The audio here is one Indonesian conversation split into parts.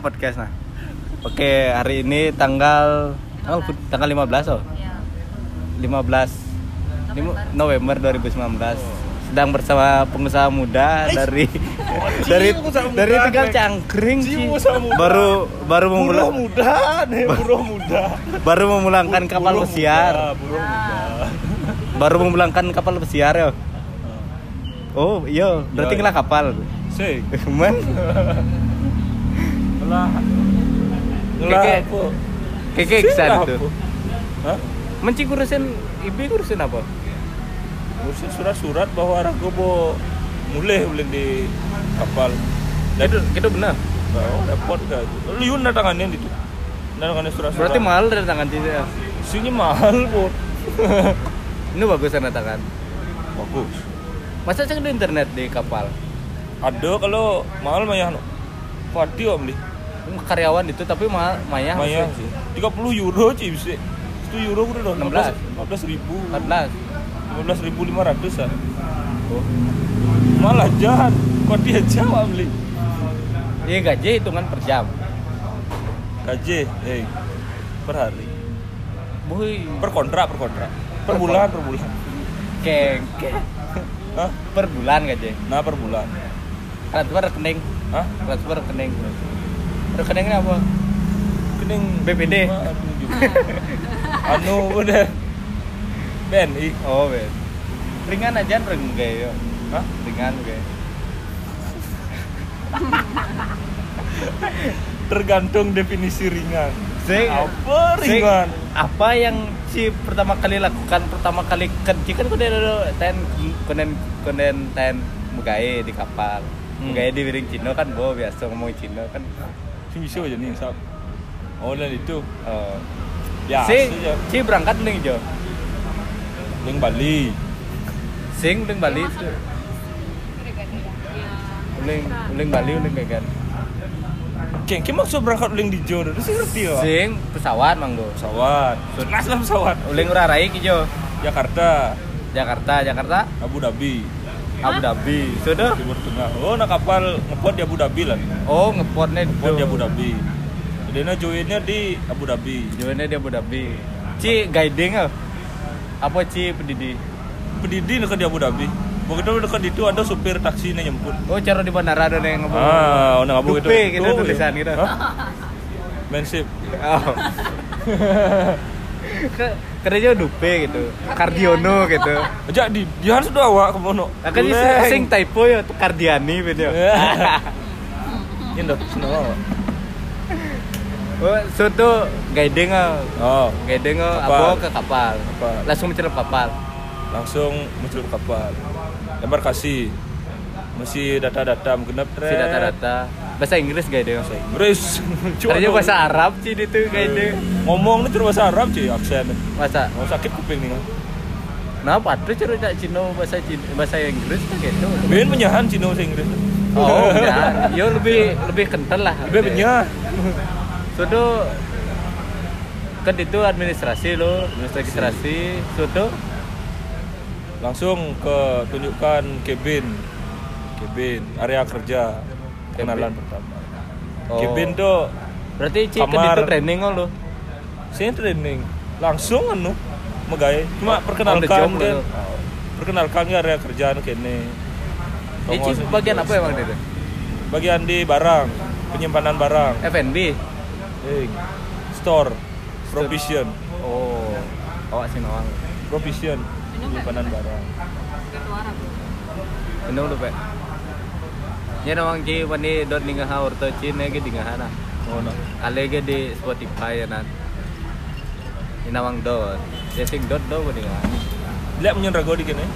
podcast nah. Oke, hari ini tanggal tanggal tanggal 15 oh. Iya. 15 Lim- November 2019 sedang bersama pengusaha muda dari dari pengusaha muda, dari Tegal. Cangkring Si Ci. pengusaha muda. baru baru Buruh memulai muda buruh muda. baru memulangkan kapal pesiar baru memulangkan kapal pesiar ya oh iya berarti Ya, ngelah kapal Sing. men Ngelah. Ngelah Keke. keke kesan itu? Hah? menci kurusin ibu kurusin apa Ngurusin surat-surat bahwa Rago mau mulai mulai di kapal. itu itu benar Oh, repot kan. Lu yun natangannya itu. Natangannya surat-surat. berarti mahal dari tangan dia Sini mahal, Bot. ini bagus tanda tangan Bagus. masa cek di internet di kapal Ada kalau mahal mah no. Padi om beli. Karyawan itu tapi mahal maya Maya sih. 30 euro sih bisa. Itu euro udah dong. 16. 15 ribu. 14 15 ribu 500 an. Oh. Malah jahat. Kok dia jawab beli? iya gaji hitungan per jam Gaji, eh per hari. Boy, Per kontrak, per kontrak. Per bulan, per bulan. keng Hah? per bulan gaji Nah, per bulan. transfer rekening Hah? transfer rekening rekeningnya apa Kening BPD. Aduh, juga. anu udah BNI. oh ben ringan aja reng gaya Hah? ringan gaya Tergantung definisi ringan. sing Apa ringan? apa yang si pertama kali lakukan pertama kali kerja kan ada ten konen konen ten mugai di kapal Hmm. mugai di piring Cina kan bo biasa ngomong Cina kan Sing bisa aja nih, sap. Oh, dan itu. oh. Ya, sing aja. si berangkat nih jo Ning Bali. sing uling Bali uling uling Bali uling gagan Keng, keng maksud berangkat uling di Jawa, itu sih ngerti ya? sing pesawat manggo Pesawat. Jelas lah pesawat. uling urarai ki jo Jakarta, Jakarta Jakarta Abu Dhabi, Abu Dhabi sudah Timur Tengah. Oh, nak kapal ngepot di Abu Dhabi lah. oh ngepotnya Ngepot di Abu Dhabi. Jadi na joinnya di Abu Dhabi. Jawabannya di Abu Dhabi. Ci guiding ah. Apa Ci pendidi? Pendidi dekat di Abu Dhabi. Begitu dekat itu ada supir taksi nih nyemput. Oh, cara di bandara ada yang ngomong. Ah, udah ngabu Dupe, gitu Oh, tulisan iya. gitu. Hah? Mansip. Oh. Ke- Kerja dupe gitu. Kardiono gitu. Aja di dia harus doa awak kemono. Kan ini sing typo ya tuh Kardiani gitu. Ini dok oh, so tuh guiding ah. Oh, Guiding ah apa ke kapal. Kapal. Langsung mencelup kapal. langsung muncul kapal. Embarkasi. Mesti data-data menggenap Si data-data bahasa Inggris guiding. Inggris. Kerja bahasa Arab Ci itu guiding. Ngomong nih terus bahasa Arab sih aksen. Masa Mau sakit kuping nih. Kenapa tuh cara tak Cina bahasa Cina, bahasa Inggris kan gitu. Ben menyahan Cina bahasa Inggris. Oh, ya. Yo lebih lebih kental lah. Ben menyah. Sudah kan itu administrasi lo, administrasi sudah Langsung ke tunjukkan cabin. Cabin, area kerja. Kenalan pertama. Oh. Cabin tuh berarti cik Kamar. itu training lo. saya training langsung anu megai cuma the perkenalkan kan perkenalkan ya area kerjaan kene Ini bagian apa emang itu? bagian di barang penyimpanan barang F&B. eh, store provision Oh. Awak sih nawang. provision penyimpanan barang Ini udah pak. Ya nawang cik wani dot ningah orto cina ke dingah hana. oh no Ale ke di Spotify ya nan. Ini nawang dot. Ya sing dot dot ke dingah. lihat punya rago di kene?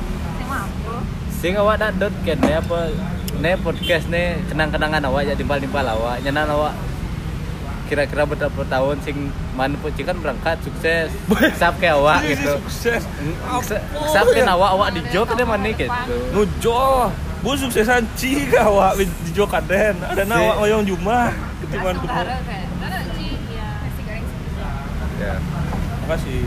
Sing awak dak dot kan ne apa ne podcast ne kenang-kenangan awak ya timpal-timpal awak. Nyanan awak kira-kira berapa tahun sing mana pun kan berangkat sukses. Sap ke awak gitu. sukses. Sap ke awak awak di job kan mana gitu. Nujo bu suksesan ci awak di jo kaden. Ada Si. nawak oyong jumah. Ketimbang tuh ya. Makasih.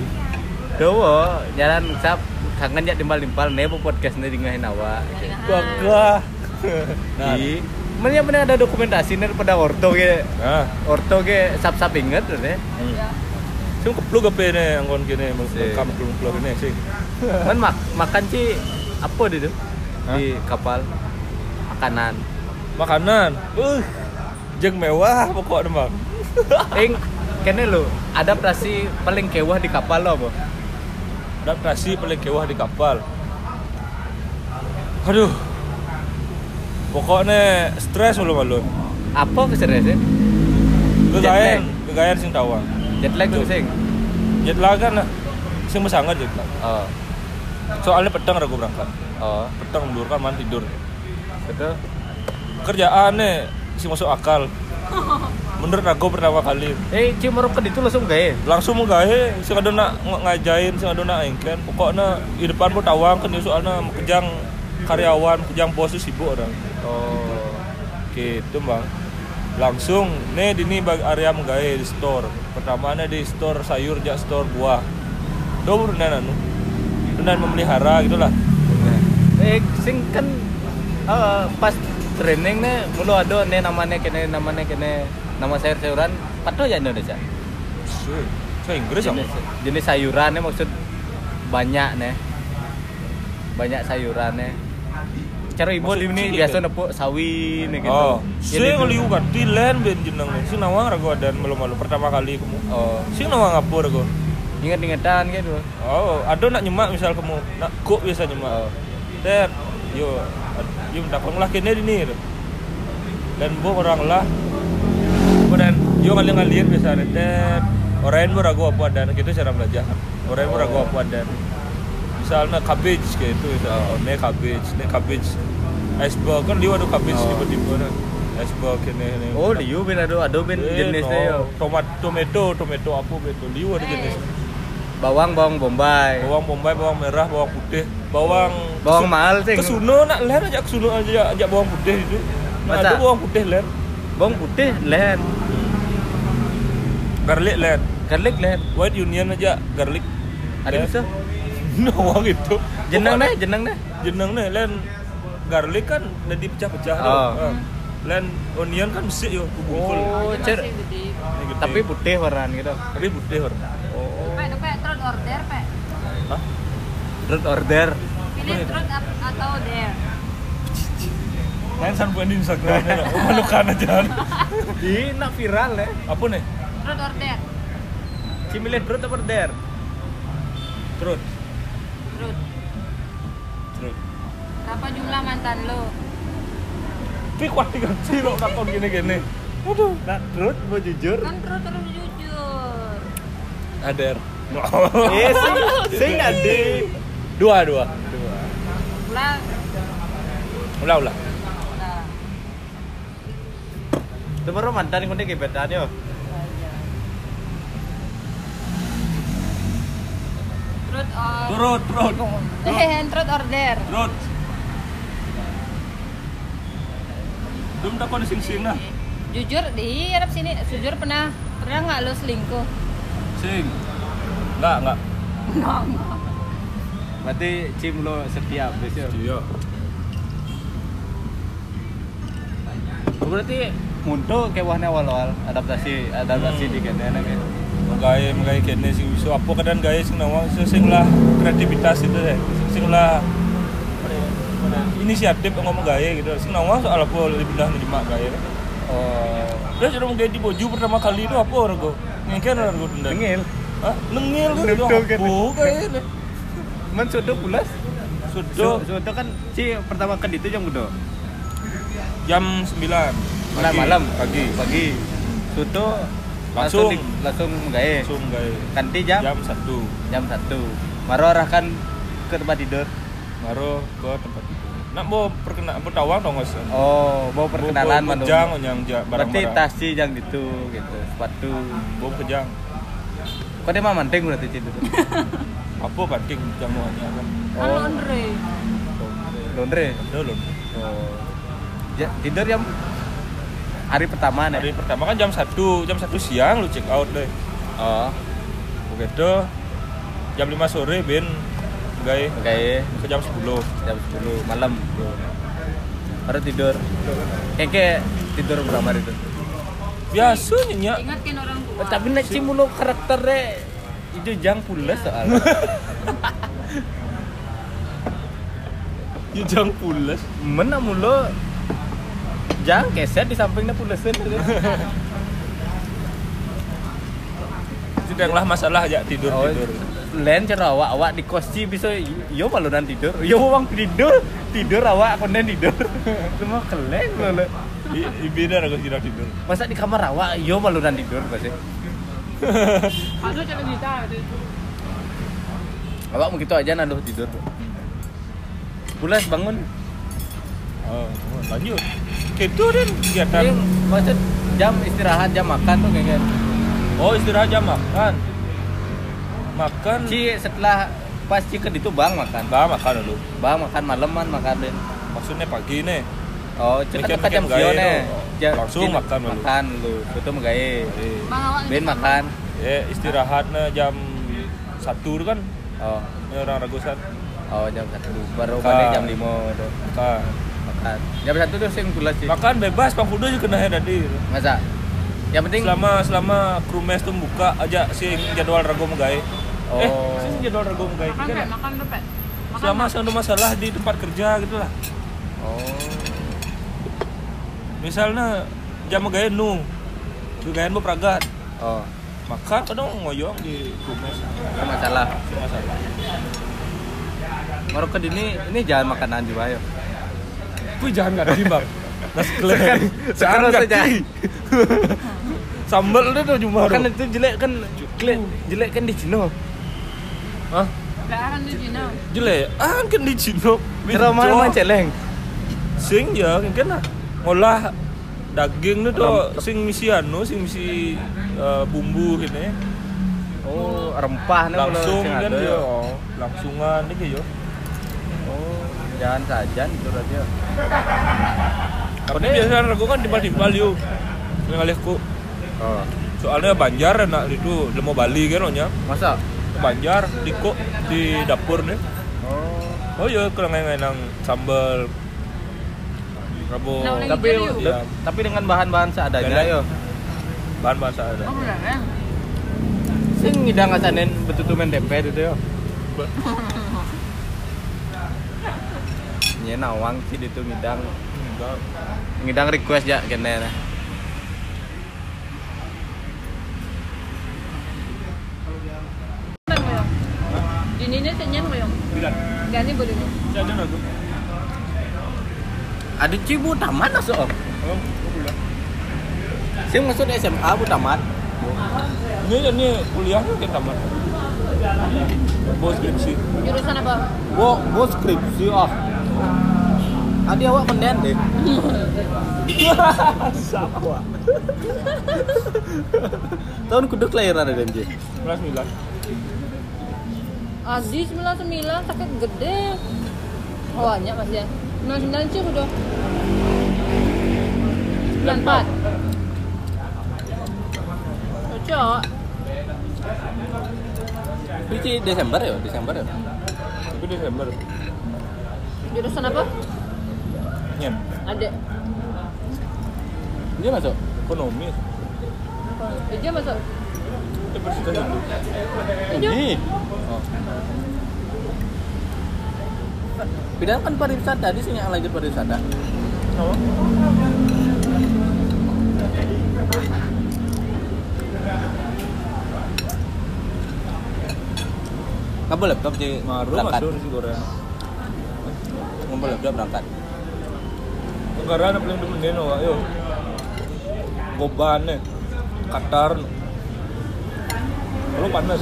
Dowo, jalan sap. Kangen ya timpal-timpal ne bu podcast ne dingahin awak. Gitu. bangga nah. Mana mana ada dokumentasi nih pada orto ge. Nah, Orto ge sap-sap inget tuh deh. sing kepluk apa nih anggon kene? Si. kam kepluk ini sih. Man mak makan ci apa di tuh? Hah? Di kapal makanan. Makanan. Uh, jeng mewah pokoknya bang. Ing kene lo adaptasi paling kewah di kapal lo apa? Adaptasi paling kewah di kapal. Aduh. Pokoknya stres belum malu. Apa sih? Kegayan, kegayan sing tawang. Jet lag tuh sing. Jet lag kan sing mesangat jet lag. Oh. Soalnya petang aku berangkat. Oh. Petang mundur kan man tidur. Betul. Kerjaannya sih masuk akal. Menurut aku pertama kali. Eh, Ci Maroko itu langsung gaya. langsung gawe sing ada nak ng- ngajain sing ada nak engken pokoknya di depan pun tawang kan soalnya kejang karyawan kejang bos itu sibuk orang Oh. gitu bang langsung nih di ini bagi area menggawe di store pertama di store sayur jak store buah berenang anu berenang memelihara gitulah Eh, sing kan eh, pas training nih mulu ada nih namanya kene namanya kene nama sayur-sayuran patuh ya Indonesia. saya Inggris ya Jenis, jenis sayuran nih maksud banyak nih. Banyak sayuran nih. Cara ibu ini biasa kan? nepuk sawi nih gitu. oh Jadi sing itu- liu kan di land ben jeneng sing nawang ragu dan malu-malu pertama kali kamu Oh, sing nawang ngapur ragu inget-ingetan gitu. Oh, ada nak nyemak misal kamu nak kok biasa nyemak. Oh. Ter, yo, yo minta lah kene di nih. Dan bu orang lah. Kemudian yo kali ngalian biasa ter. Orang bu ragu apa dan gitu cara belajar. Orang bu ragu apa dan. Misalnya cabbage kayak itu, itu oh, ne cabbage, ne cabbage. Iceberg kan dia ada cabbage Oh. tiba-tiba nah. Iceberg ini ini. Oh, liu ben ada ada ben Eh, jenisnya. Tomat, tomato, tomato apa gitu. Liu ada jenis. Bawang bawang bombay. bawang bombay bawang merah bawang putih bawang Bawang mahal sih. kesuno nak ler aja kesuno aja aja bawang putih itu nah, ada bawang putih ler Bawang putih len. garlic ler Garlic len. white union aja garlic Ada Len. bisa? nawang itu Jeneng Pokoknya nih, jeneng nih. jeneng nih len garlic kan udah dipecah-pecah. Oh. Ah. len onion kan besar yo kumpul Oh, cer. Tapi putih warnaan gitu. tapi putih warna Oh. Order, Pak. Hah? Terus order. Pilih ap- atau dare. Main sampai di Instagram ya, malukan aja. Ih, nak viral ya. Apa nih? Trot order. Cimilih terus apa order? Terus, Trot. terus. Berapa jumlah mantan lo? Tapi kuat diganti kok takon gini-gini. Waduh, nak terus mau jujur. Kan trot terus jujur. Ada. Eh, sing sing ade. Dua, dua. Pulang. Ulah, ulah. Nah, Itu baru mantan yang kontek gebetan yo. trot or Turut, turut. Eh, trot order. Turut. Belum takon sing-sing nah. Jujur di Arab sini, jujur pernah pernah nggak lo selingkuh? Sing. Enggak, enggak. Enggak. Berarti Cim lo setia habis yo. Iya. Oh, Berarti untuk kewahnya awal-awal adaptasi adaptasi di kene nek. Menggawe menggawe kene sing iso apa kadang gawe sing nawang sing- lah kreativitas itu deh. Sing lah ya, ya, inisiatif ngomong gawe gitu. Sing nawang soal apa lebih dah nerima gawe. Oh, Dia sudah menggawe di boju pertama kali itu apa rego? Ngeken rego dendam. dengil. Hah? Nengil Nunduk gitu. apa gawe? Men sudah pulas. Sudah Sudah kan Ci pertama kan itu jam udah. jam 9 Malam malam pagi pagi. Sudah Langsung. langsung gawe. langsung gawe Kanti jam jam 1 jam satu. Maro arahkan ke tempat tidur. baru ke tempat itu nak mau perkenalan pertawang dong mas Oh, mau perkenalan mau kejang yang ja- Berarti barang-barang tas Ci yang itu gitu, sepatu. mau kejang Kok dia mah manting berarti Ci itu. apa banting jamuannya kan Kan laundry. Laundry. ada loh Oh. Ya, tidur jam hari pertama nih. hari pertama kan jam 1 jam 1 siang lu check out deh Oh, begitu jam 5 sore ben gawe oke. ke jam 10 Jam 10 malam. baru tidur kayak tidur beramar itu biasa nya Ingat kan orang tua. tapi nek cimulo karakternya itu jang pules soal ya jang pules mana mulo jang keset di sampingnya pulesin tidaklah masalah aja tidur Oh, tidur. lain cara awak awak di kosti bisa yo malunan tidur. Yo uang tidur tidur awak konden tidur. Cuma kelen lho I- i- beda aku tidak tidur. Masa di kamar awak? Yo malunan tidur pasti Aduh cara kita. awak begitu aja naluh tidur. Pulas bangun. Oh lanjut. Itu dan kegiatan. Ini maksud jam istirahat jam makan tuh kayaknya oh istirahat jam makan. Makan. Ci setelah pas chicken itu bang makan. Bah, makan dulu. Bang makan maleman makan deh maksudnya pagi nih oh Mikir- dekat jam gaya sionya tuh. Langsung makan dulu. makan lu itu Bang awak ben makan. Ya istirahatnya jam satu kan? Oh. Ini orang ragusan oh jam satu baru Makan. balik jam lima tuh makan. Makan. Jam satu tuh sing pulas sih makan bebas bang kudu juga kena tadi. Masa yang penting selama selama kru mes tuh buka aja sing jadwal ragu megai Oh. eh sing jadwal ragu megai Makan kan? Makan Pet. Makan, selama ada masalah di tempat kerja gitu lah. Oh misalnya jam megai nu megai mau peragat oh. Makan kadang ngoyong di itu masalah. Masalah. Maroko ini ini jangan makanan juga yo Wih jangan ganti bang? Nasi keleng Sekarang- Jangan saja. Sambal itu tuh cuma kan itu jelek kan jelek jelek kan di Cina. Hah? Kan di Cina. Jelek? Ah kan di Cina. Cara mana celeng? Sing ya kan lah Ngolah daging itu tuh sing misi anu sing misi eh, bumbu gitu ya oh rempah nih langsung kan dia yo. oh, langsungan nih yo. Oh jangan saja itu aja tapi biasanya aku kan timbal-timbal yuk yang alihku oh. Soalnya Banjar enak itu mau Bali kan nya masa? Banjar di kok di dapur nih oh. Oh iya kurang nang sambal Rabo Nah, tapi yuk. tapi dengan bahan-bahan seadanya Beda. yo bahan bahasa ada Oh, benar ya? sing ngidang asanen betutumen tempe itu yo Nya nawang sih itu ngidang ngidang request ya kene nah. Mo yun. Bilang. Gani ba din yun? Saya ada ada cibu tamat Oh, aku bilang. sing masuk SMA bu tamat Ini ini kuliahnya kan tamat. Bos skripsi. Jurusan apa? Wo, wo skripsi ah. Adi awak menden deh. Sama. Tahun kuduk lahiran ada MJ. Kelas 9. Adi 99 sakit gede. Oh, banyak mas ya. 99 sih udah. 94. Cocok. Ini Desember ya, Desember ya. Itu Desember. Jurusan apa? Nyem. Ada. Dia masuk. Ekonomi. Dia masuk. Itu. Ini. Oh. Bidang kan pariwisata, di sini yang lanjut pariwisata. Oh. Kabel laptop di Maru berangkat. masuk di Korea. Ngumpul laptop berangkat. Negara ada paling demen wak yo. Goban nih. Qatar. Lu panas.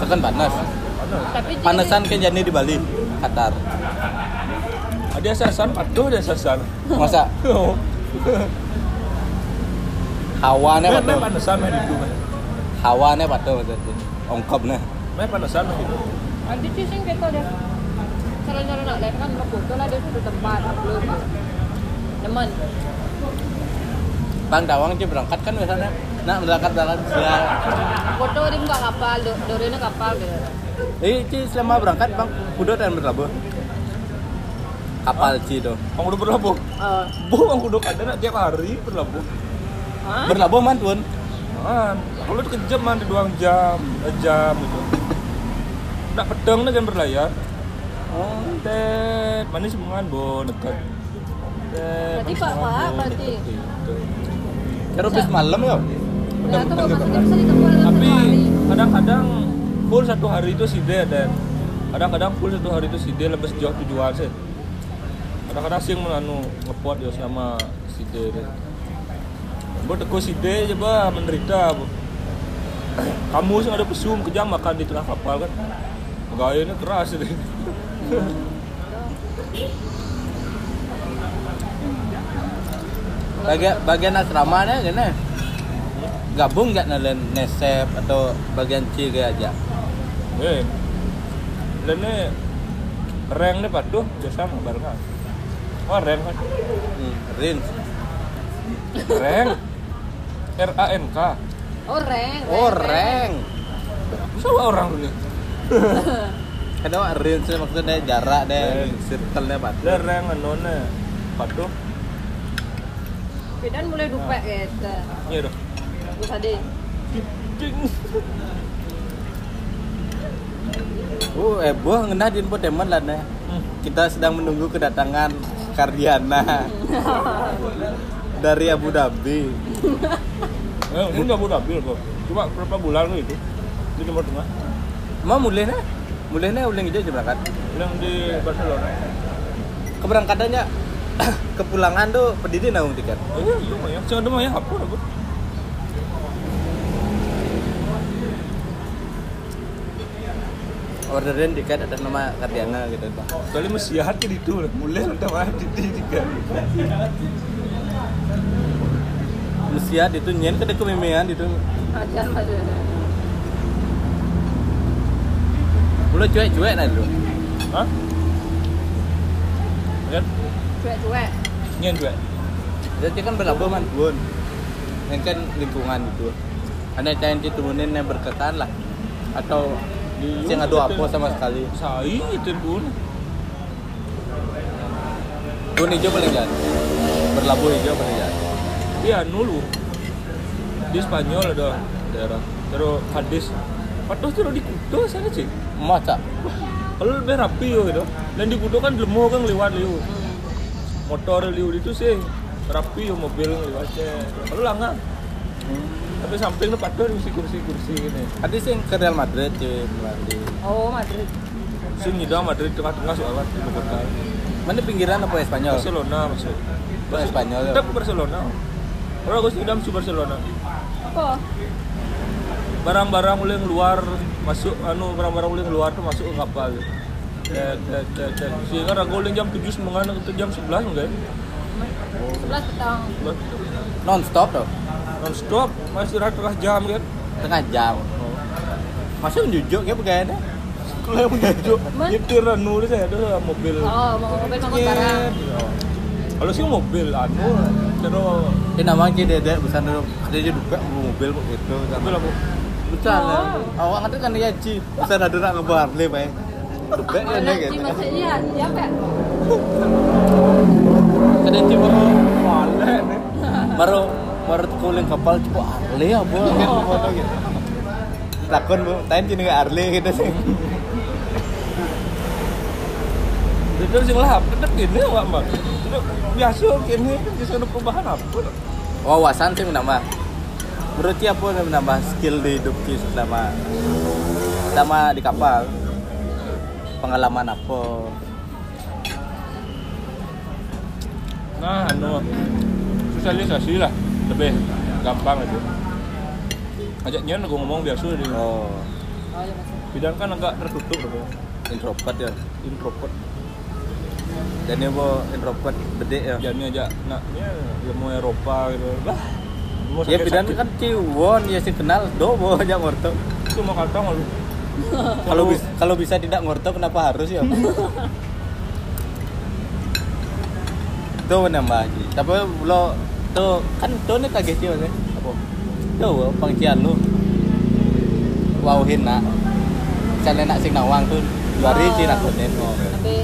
Sekan panas. Tapi Panasan kan jadi di Bali, Qatar. Ada sasan, aduh ada sasan. Masa hawane patuh. panasan meh itu meh. Hawane patuh maksudnya. Ongkop nah. Meh panasan itu. Ada sih sing kita dia. Cara-cara nak live kan ke foto lah dia sudah tempat upload. Teman. Bang Dawang aja berangkat kan biasanya. Nah, berangkat berangkat siang. Foto dia buka kapal, do dorena kapal gitu. Eh, Ci, selama berangkat Bang kuda dan berlabuh. kapal Ci tuh. Ang udah berlabuh. Eh, Bu, ang udah ada nak tiap hari berlabuh. hah? Berlabuh mantun. Man, kalau itu kejam man di dua jam, jam gitu. Nak pedang nih kan berlayar. Oh, tet, manis semangan bo dekat. Berarti Pak, Pak, berarti. Karo bis malam ya. Tapi kadang-kadang full satu hari itu side dan kadang-kadang full satu hari itu side lebih sejauh tujuan sih. Kadang-kadang sih menanu ngepot ya sama side deh. Buat teko side coba menderita. Bu. Kamu sih ada pesum kejam makan di tengah kapal kan. Gayanya keras deh. Bagian bagian asramanya gini. Gabung nggak nelen nesep atau bagian C kayak aja. Eh. Ini reng nih patuh biasa barengan. Oh reng kan. Hmm, Rins. Reng. R A N K. Oh, reng. Oh, reng. Bisa orang dulu. Ada wak Rins maksudnya jarak deh, Reng. circle-nya Pak. Dia reng anone patuh. Pidan mulai dupek gitu. Iya dong. Cing. Oh, eh, buah ngenah di infotainment lah nih. Hmm. Kita sedang menunggu kedatangan Kardiana dari Abu Dhabi. Eh, ini mau ambil kok. Cuma berapa bulan lo itu? Di Timur Tengah. Mau mulai nih? Mulai nih ulang aja berangkat. Yang di Barcelona. Keberangkatannya kepulangan tuh pedidi nanggung tiket. Oh iya, iya mah ya. Jangan ada mah ya, apa Orderin tiket atas nama Kardiana gitu. Kali mesti hati di itu, mulai udah mah di di tiga. Mesiat itu nyen ke kemimian itu. Ajar aja. Mulai cuek-cuek nah dulu. Hah? Kan? Cuek-cuek. Nyen juga. Jadi kan berlabuh man bun. Yang kan lingkungan itu. Ada yang diturunin yang berkesan lah. Atau nggak ada apa sama sekali. Saya itu pun. Bun hijau paling jalan. Berlabuh hijau paling jalan. Iya, nulu. Di Spanyol ada daerah. Terus hadis. Patuh terus di Kudo sana sih. Masa? Kalau lebih rapi yo gitu. Dan di Kudo kan lemo kan lewat liu. Motor liu itu sih rapi yo mobil lewatnya. Kalau langa. Tapi samping mesti kursi-kursi ini. Tadi sih ke Real Madrid cuy Melati. Oh, Madrid. Sing nyidang Madrid tengah-tengah soalnya di kota. Mana pinggiran apa Spanyol? Barcelona maksud. Oh, Spanyol. ya. Kita ke Barcelona. Kalau aku nyidam di Barcelona. Apa? Barang-barang mulai keluar masuk anu barang-barang mulai keluar tuh masuk ke kapal. Tet, tet, tet, tet. Sehingga aku mulai jam 7 semangat itu jam 11 enggak? 11 petang. Non stop tuh. Non stop masih istirahat tengah jam kan. Tengah jam. Masih menjujuk ya pegawainya. Kalau Man. nyetir anu dia saya ada mobil. Oh, mau mobil ngangkut barang. Kalau sih mobil anu terus Ini nama aja dedek bisa dulu ada aja duka mobil kok gitu. mobil apa? Bisa Oh. Awak ngerti kan ya Ci. Bisa ada nak ngebar Harley pak. Duka ya Mana gitu. sih maksudnya? Ya kan? Kada Ci baru Wale nih. Baru baru kuling kapal coba Harley apa kan foto. Takon bu, tanya Ci nggak Harley gitu sih. Itu sing lah, tetep gini awak mah. Itu biasa gini bisa ada perubahan apa? Wawasan sih menambah. Ci apa yang menambah skill di hidup Ci selama selama di kapal? Pengalaman apa? Nah, anu sosialisasi lah lebih gampang itu. Ajaknya aku ngomong biasa di Oh, kan agak tertutup gitu. introvert ya. Introvert. Ini bu introvert gede ya. Jadi aja naknya ya mau Eropa gitu. Lah. Ya bidan kan ciwon ya sih kenal do bo aja ngorto. itu mau kata lu. Kalau bisa kalau bisa tidak ngorto kenapa harus ya? Tuh nambah aja. Tapi lo tuh kan tuh nih kaget sih mas. Apa? Tuh pangcian lu. Wow hina. Misalnya nak sing nawang tuh hari Oh. sih nakutin. Tapi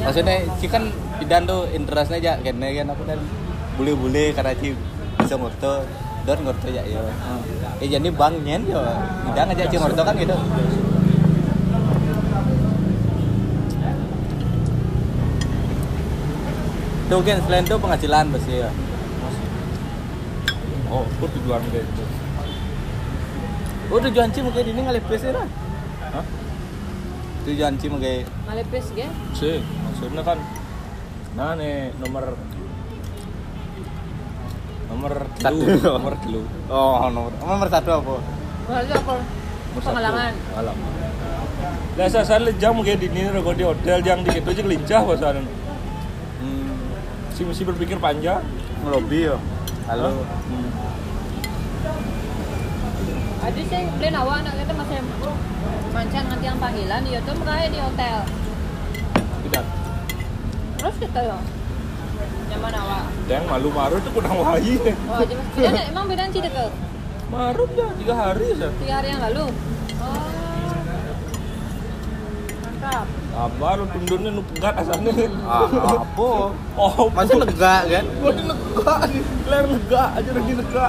ya. Maksudnya sih kan pidan tuh interestnya aja kene kan aku dan bule-bule karena ci bisa ngurto don ngurto ya yo eh jadi bang nyen yo pidan aja ci ngurto kan gitu tuh kan selain itu penghasilan pasti ya oh itu tujuan kayak gitu? Oh tujuan mungkin ini ngalipis ya lah. Hah? tujuan ci mungkin. Malepis ge. sih maksudnya kan nah nih nomor nomor Satu. nomor telu oh nomor nomor satu apa? Maksudnya apa? Pengalaman. pengalaman lah saya saya jam kayak di ini rego di hotel yang di gitu aja lincah pasaran hmm, si mesti berpikir panjang. Ngelobi yo. Halo. Hmm. Ada sih beli awak anak kita masih mancan nanti yang panggilan ya tuh makanya di hotel. tidak Terus kita ya. Nyaman awak. yang malu maru tuh kurang wahi Oh, aja mas. Beda, emang beda sih deket. maru ya tiga hari sah Tiga hari yang lalu. Oh. Mantap. Sabar, lu tundurnya nu pegat asalnya. ah apa Oh, masa lega kan Gua di lega ler lega aja di lega.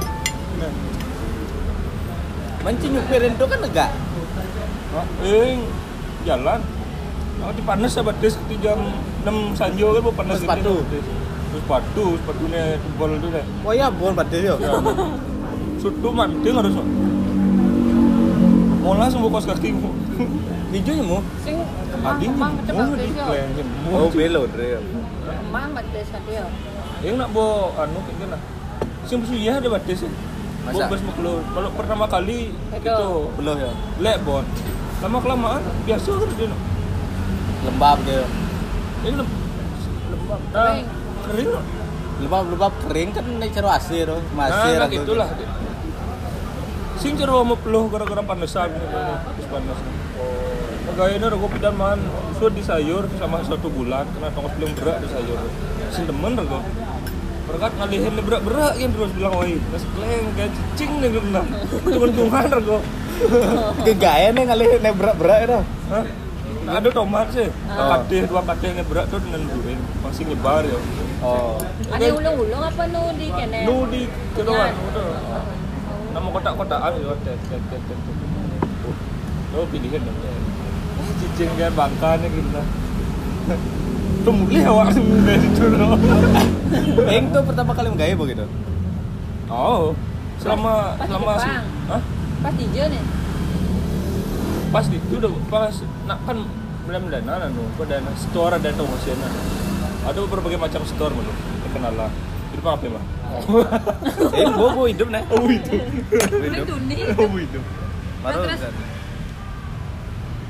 Mancing nyupirin tuh kan lega Hah? Eh, jalan. Aku di panas ya batis ketika jam 6 sanjo kan mau panas Terus sepatu? Terus sepatu, sepatunya tebal itu deh. oh iya bon badai yo Ya. Sutu manting harus. Mau langsung kos kaki. mu Sing Adi emang kita mau baptis di yo. plan oh belot deh Emang baptis kan yo. Yang nak bawa anu gimana? Sing besu iya ada batis sih. Masa? Bus maklo. Kalau pertama kali Itu. itu belum ya lek bon. Lama kelamaan biasa kan dia. no. lembab dia Ini lem- lembab. Nah, Kering. lembab lembab kering kan naik cero asir oh. Nah, masir nah aku. gitulah. Sing cero mau peluh gara-gara panasan gitu. Terus panas. Oh. Gaya rego pidan man, so di sayur sama satu bulan kena tongkos belum berak di sayur. Sing demen rego. Berkat ngalihin berak-berak yang terus bilang woi, terus kleng kayak cicing nih gue bilang. Untung-untungan rego. gegaya nih ngalih nih berat berat itu Hah? Nah, ada tomat sih. Oh. Kadeh dua kadeh ngebrak tuh dengan duit. Masih nyebar ya. oh Ada ulung-ulung apa nu di kene? Nu di kedua. Iya. Nama kotak-kotakan gitu. Tet tet tet tet. tet. Oh, pilihan dong. Cicing kan bangkanya gitu. Mulai awak dari loh. Eng tuh pertama kali menggaya begitu Oh, selama Pas di selama Jepang. Hah? Pas di Jepang nih. pas di itu udah pas nak kan belum dana anu pada store ada tuh maksudnya ada. Berbagai macam store mulu terkenal lah. Itu apa ya mah Eng gua gua hidup nih oh itu Ini dunia. oh itu baru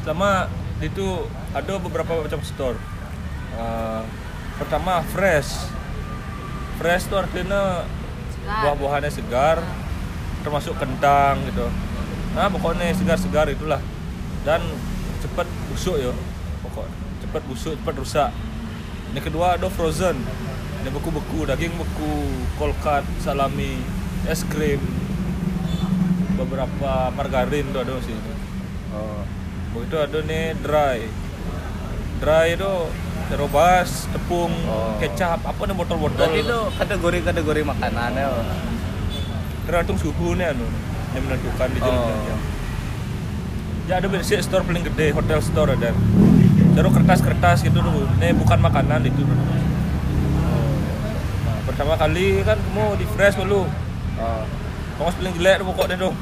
sama itu ada beberapa macam store Eh, pertama fresh. Fresh itu artinya buah-buahannya segar termasuk kentang gitu. Nah pokoknya segar-segar itulah. Dan cepat busuk ya pokok cepat busuk cepat rusak. Yang kedua ada frozen. Yang beku-beku daging beku kolkat salami es krim. Beberapa margarin tuh ada sih oh. Begitu ada nih dry. Dry itu terobas tepung Oh. kecap apa nih botol-botol berarti itu kategori kategori makanan ya tergantung suhu nih anu yang menentukan di jalan Oh. ya ada versi store paling gede hotel store ada. Taruh kertas-kertas gitu dulu ini bukan makanan itu Nah, pertama kali kan kamu di fresh dulu oh. Kamu paling jelek tuh pokoknya dong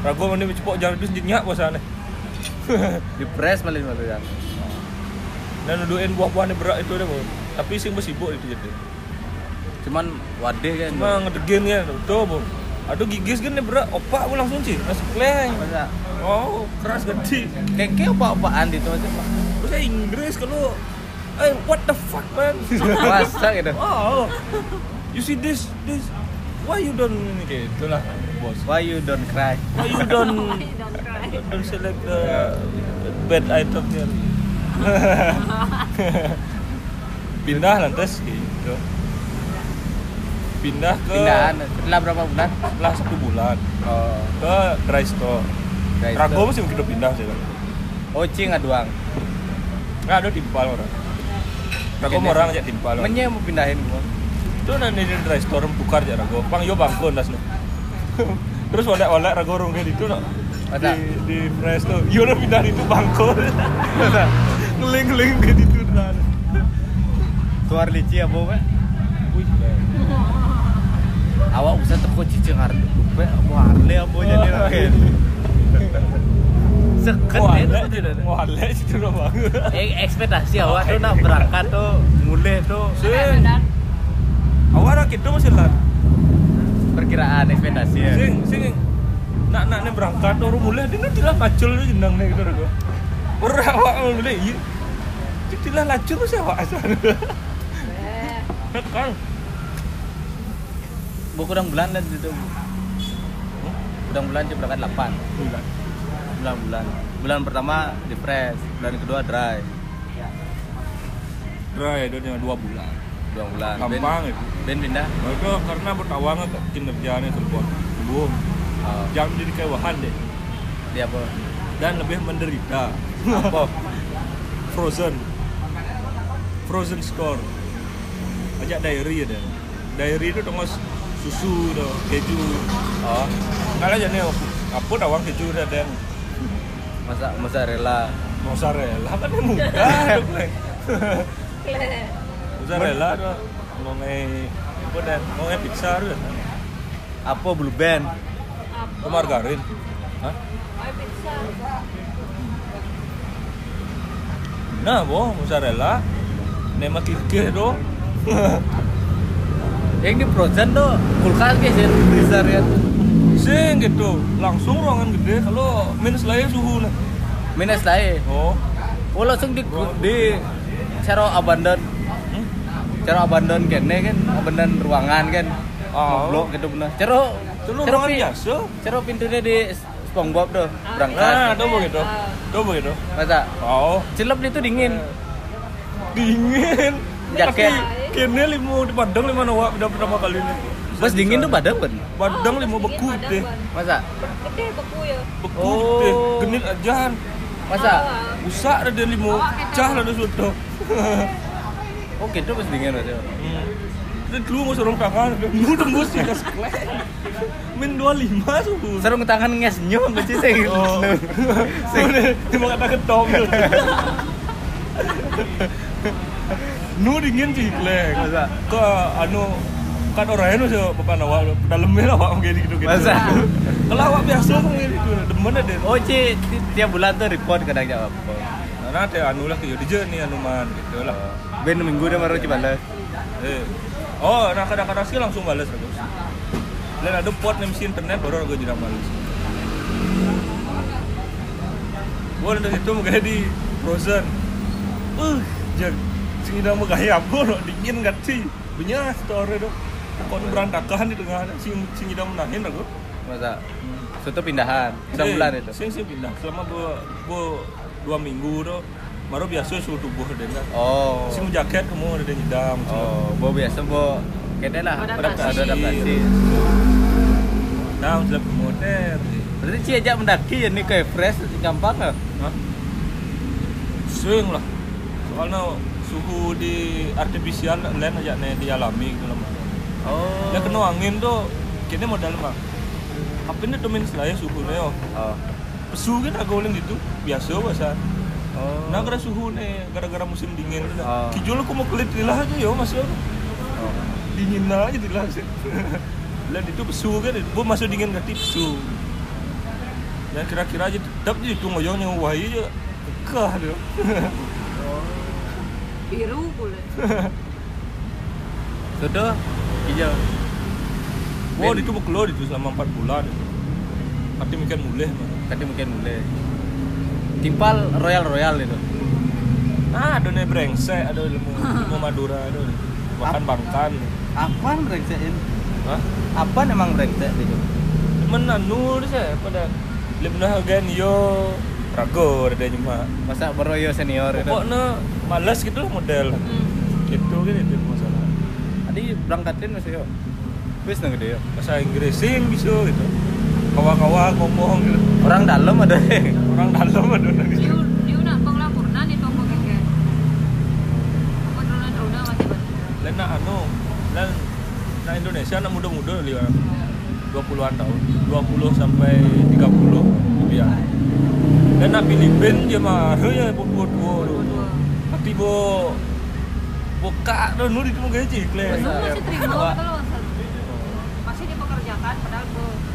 ragu mana cepok jalan itu nyenyak bosannya di press malah malah yang dan nuduhin buah-buahnya berat itu deh tapi sing sibuk itu jadi. Cuman wadah kan cuma ngedegin ya tuh bu aduh gigis kan berat. Opak bu langsung sih nasi kleng oh keras gede. Keke apa apaan itu aja pak bahasa Inggris kalau eh what the fuck man? Masa gitu? Oh you see this this why you don't ini? Gitu lah bos. Why you don't cry? Why you don't don't select the bad item here pindah lantas gitu pindah ke pindahan setelah berapa bulan setelah satu bulan oh ke dry store Dry Rago store. masih mungkin udah pindah sih kan oh cing aduang nggak ada timpal orang Rago Kene. orang aja timpal. Menye mau pindahin gua. Itu nanti di restoran bukar aja rago. Pang yo bangkon das no. Terus oleh-oleh rago rong kayak itu no. Di di resto. Yo udah pindah itu bangkon. Ngeling-ngeling kayak itu dan. Tuar lici apa Pak? Awak bisa teko cicing harle. Lupa apa harle apa jadi rakyat. Seket itu tidak ada. wale itu no bang. Eh, ekspektasi awak tuh nak berangkat tuh mulai tuh awak nak itu masih lan. perkiraan ekspektasi ya. Sing, sing, nak nak nih berangkat orang mulai dia nanti lah pacul dia jendang nih gitu. Orang awak mulai iya. Jadi lah lacur sih awak asal. Kan. Buku udang bulan dan itu. Udang bulan dia berangkat 8 Bulan. bulan bulan. Bulan pertama di fresh, bulan kedua dry. Dry itu dengan dua bulan. Dua bulan. Gampang itu. Ben, ben pindah. Mereka karena bertawang ke kinerjanya terbon. Belum. Oh, Jangan jadi kewahan deh. dia apa? Dan lebih menderita. Apa? Frozen. Frozen store. Ajak diary ada. Diary itu tengos susu tuh, keju. Oh, Kalau aja nih apa tawang keju ada yang masa mozzarella. mozzarella kan yang mudah Kleng. mozzarella tuh mau nge apa dan mau nge pizza tuh Apa blue band? Ke margarin Hah? nah boh mozzarella. Nema kike tuh Yang di frozen tuh kulkas guys ya, freezer ya. sing gitu. Langsung ruangan gede. Kalau minus lagi suhu nah. Minus lain. oh. Oh langsung di di cara abandon. Hmm? cara abandon kene kan? Abandon ruangan kan? Oh. blok gitu bener. Cara itu lu cara ruangan biasa. cara pintunya di SpongeBob tuh berangkat. Nah tuh begitu tuh begitu masa? Oh celup itu dingin. Dingin. Jaket. Kene limo di Padang lima nawa udah pertama kali ini. Pas dingin tuh badan ben Padang limo beku deh. Masa? Gede beku ya. beku Oh. deh genit aja masa? Usah ada limo. Cah lah ada sudah. Oh gitu pas dingin aja dulu mau sorong tangan lu tembus sih kas min 25 suhu sarung tangan nges nyom sih saya Oh. Cuma kata ketong Nu dingin sih, Klek. Ke anu kan orangnya nu sih bapak nawa dalamnya awak kayak gitu gitu. Masa? Kalau awak biasa kayak gitu, demen ada. oh ci ti- tiap bulan tuh report kadang jawab Nah, nanti anu lah kayak di nih anu man gitu lah. ben minggu dia baru cibalas Eh. Oh, nah kadang-kadang sih langsung balas aku. Dan ada pot nih internet baru aku jadi balas. Gua dari situ kayak di frozen. Uh, jag sing ida mau gaya apa dingin gak sih? Banyak store itu. Kok berantakan di tengah sing sing ida menahin aku. masa itu pindahan Sing- bulan itu Sing sing pindah selama dua, dua, dua minggu tuh. Baru biasa suhu tubuh ada enggak. oh Sing jaket kamu ada nyedam. oh bo biasa bo kayaknya lah Adaptasi. ada adaptasi Nah, sudah modern. berarti cie aja mendaki ya nih kayak fresh gampang lah Hah? Sering lah. Soalnya suhu di artifisial lain aja nih dialami gitu lah. Oh Ya kena angin tuh kini modal mah. Apa ini minus lah ya suhu nih oh. Pesu kan agak gitu. Biasa bahasa. Oh Nah gara suhu nih gara-gara musim dingin tuh. Oh. Kijul aku mau kulit dilah aja yo masuk. oh. Dingin lah aja dilah sih. Lain itu pesu kan, bu masuk dingin ganti pesu. Dan kira-kira aja tetap jadi tunggu yang wahai aja kekeh tuh. Biru pula. sudah hijau Wah, itu mau keluar itu selama 4 bulan. Nanti mikir mulai. tadi mungkin mulai timpal royal royal itu Ah, ada nih brengsek, ada ilmu, ilmu Madura, ada. Bahkan bangkan. apaan brengsekin Hah? apa emang brengsek itu Menanu deh saya pada lebih gen yo rago ada cuma. masa beroyo senior itu Pokoknya malas gitu lah model. Gitu kan itu masalah. tadi berangkatin masih yo wis nang gede yo Bahasa Inggris sing bisa gitu. Kawa-kawa ngomong gitu. orang dalam ada. Orang dalam ada. Gitu. Di anu dan nah Indonesia anak muda-muda li orang 20-an tahun 20 sampai 30 lebih ya. Dan nak Filipin dia mah. Ya dua dua tapi bo buka tuh nu di temu gaji kle masih terima kata lo masih dipekerjakan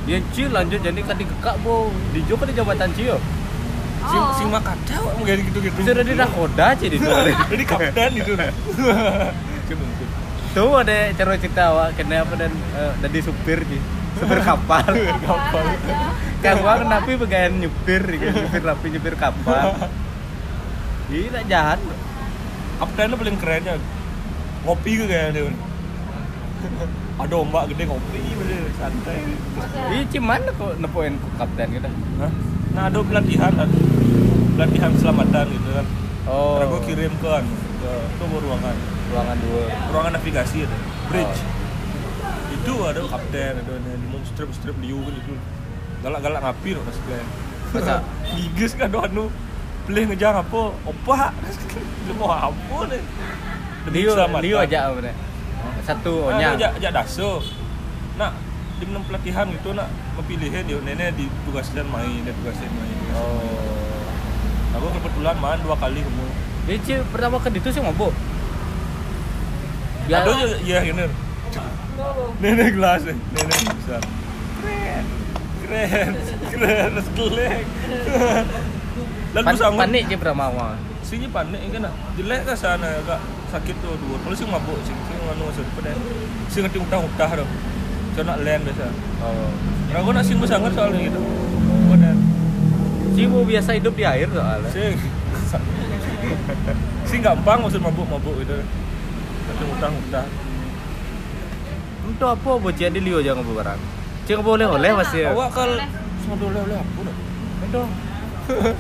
padahal bu Ya Ci lanjut jadi kan dikekak bo di Joko di jabatan Ci yo. sing Oh. sing mah kacau mau gaji gitu-gitu Sudah di nakoda Ci di jadi kapten itu Tuh ada cara cerita awak kena apa dan jadi supir Ci. Supir kapal. kapal Kan gua kenapa bagian nyupir gitu. Nyupir rapi nyupir kapal. Iya tak jahat. kaptennya paling keren ya ngopi ke kayak dia ada ombak gede ngopi bener santai Iya cuman kok nepoin ku kapten gitu. Hah? nah ada pelatihan ada pelatihan selamatan gitu kan Oh. Karena gue kirim ke anu, ke ke ruangan ruangan dua. ruangan navigasi ada bridge Oh. itu ada kapten ada yang mau strip strip liu kan itu galak-galak ngapi loh sekalian Masa? Giges kan doa anu Pilih ngejar apa? Opa Lu mau apa? Demi Liu. Liu aja apa nih? Satu Nah, onya. dia ajak, ajak daso Nak di menang pelatihan gitu nak. Memilihnya dia nenek ditugaskan main dia tugaskan main Oh. aku kebetulan main dua kali kamu Dia Ci pertama ke itu sih mabuk. ada aja ya gini. Nenek gelas eh. nenek besar. Keren. Keren. Keren sekelek dan Pan, anggun panik Ci pertama awal. sini panik kan jelek ke sana kak sakit tuh dua. Kalau sih mabuk sih. Sih nganu masuk pada sih ngerti utah-utah tuh so nak land biasa Oh. Nah, aku nak sing sangat soalnya gitu benar Ci mau biasa hidup di air soalnya. sing sing gampang maksud mabuk-mabuk gitu ngerti utah-utah Itu apa bocah di Liu aja ngobrol barang. Ci nggak boleh oleh ya. awak kal semua oleh oleh apa dah Itu.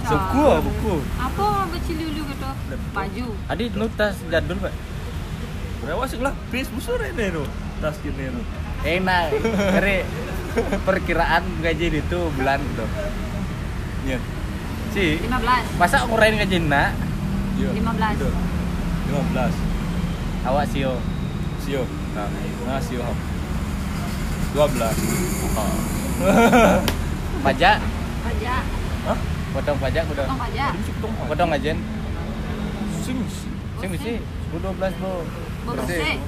Buku ah buku. apa berciliu gitu baju Adi nu tas jadul pak. berapa sih lah bis busur ini tuh tas gini tuh Enak. Kere perkiraan gaji itu bulan gitu. Iya. Ci, 15 masa ngurain gaji nak? Iya. 15. Betul. 15. Awak sio. Sio. Nah. Nah, sio. 12. Oh. Pajak, pajak Hah? potong pajak udah. potong pajak potong Potong aja. Sing. Sing mesti 12 bo. bersih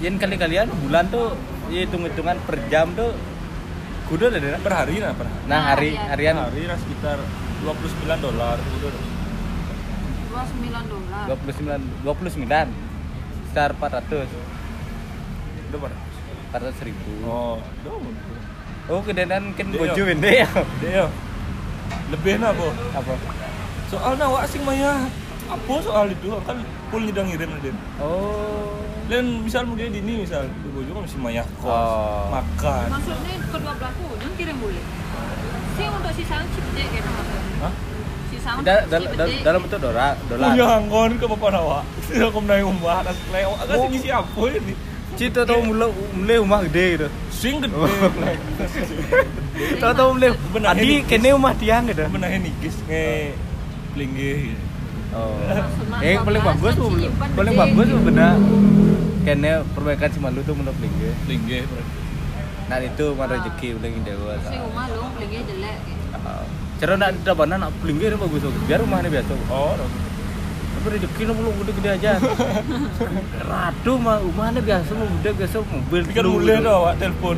Yen kali-kalian bulan tuh ya hitung-hitungan per jam tuh kudu ada deh. Per hari nah, per hari. Nah, hari Harian. harian Per hari nah sekitar 29 dolar udah. 29 dolar 29 29 sekitar 400 Udah berapa? 400 ribu Oh, udah. oh kedenan kan yo. bende ya Dia. Lebih nah, Bu. apa Soalnya awak sing maya apa soal itu kan full nyedang ngirim dia. oh Dan misal mungkin ini misal di bojo kan mesti maya kos, Oh. makan. maksudnya kedua belah pun kirim boleh sih untuk sisaan chip dek gitu maksudnya Hah? sisaan Da- dal- dek. dalam bentuk dolar dolar Punya anggon ke bapak awak. Tidak kau naik umbah dan lewat. Agak Oh. siapa ini? Cita tau mulai mulai rumah gede gitu Sing gede. tau tau mulai adi ini- kene rumah tiang gitu Menahe nikis nge plinggih gitu. Oh eh paling 12 bagus kan tuh paling gede bagus tuh benar kene perbaikan si malu tuh menurut lingge Plinggih. nah itu mah Ah. rezeki udah dewa si rumah lu belinya jelek gitu. cara nak di mana nak lingge itu bagus tuh biar rumahnya biasa Oh, tapi rezeki lu belum gede-gede aja ratu mah rumahnya biasa mau gede biasa mobil kan gitu. tuh awak telepon.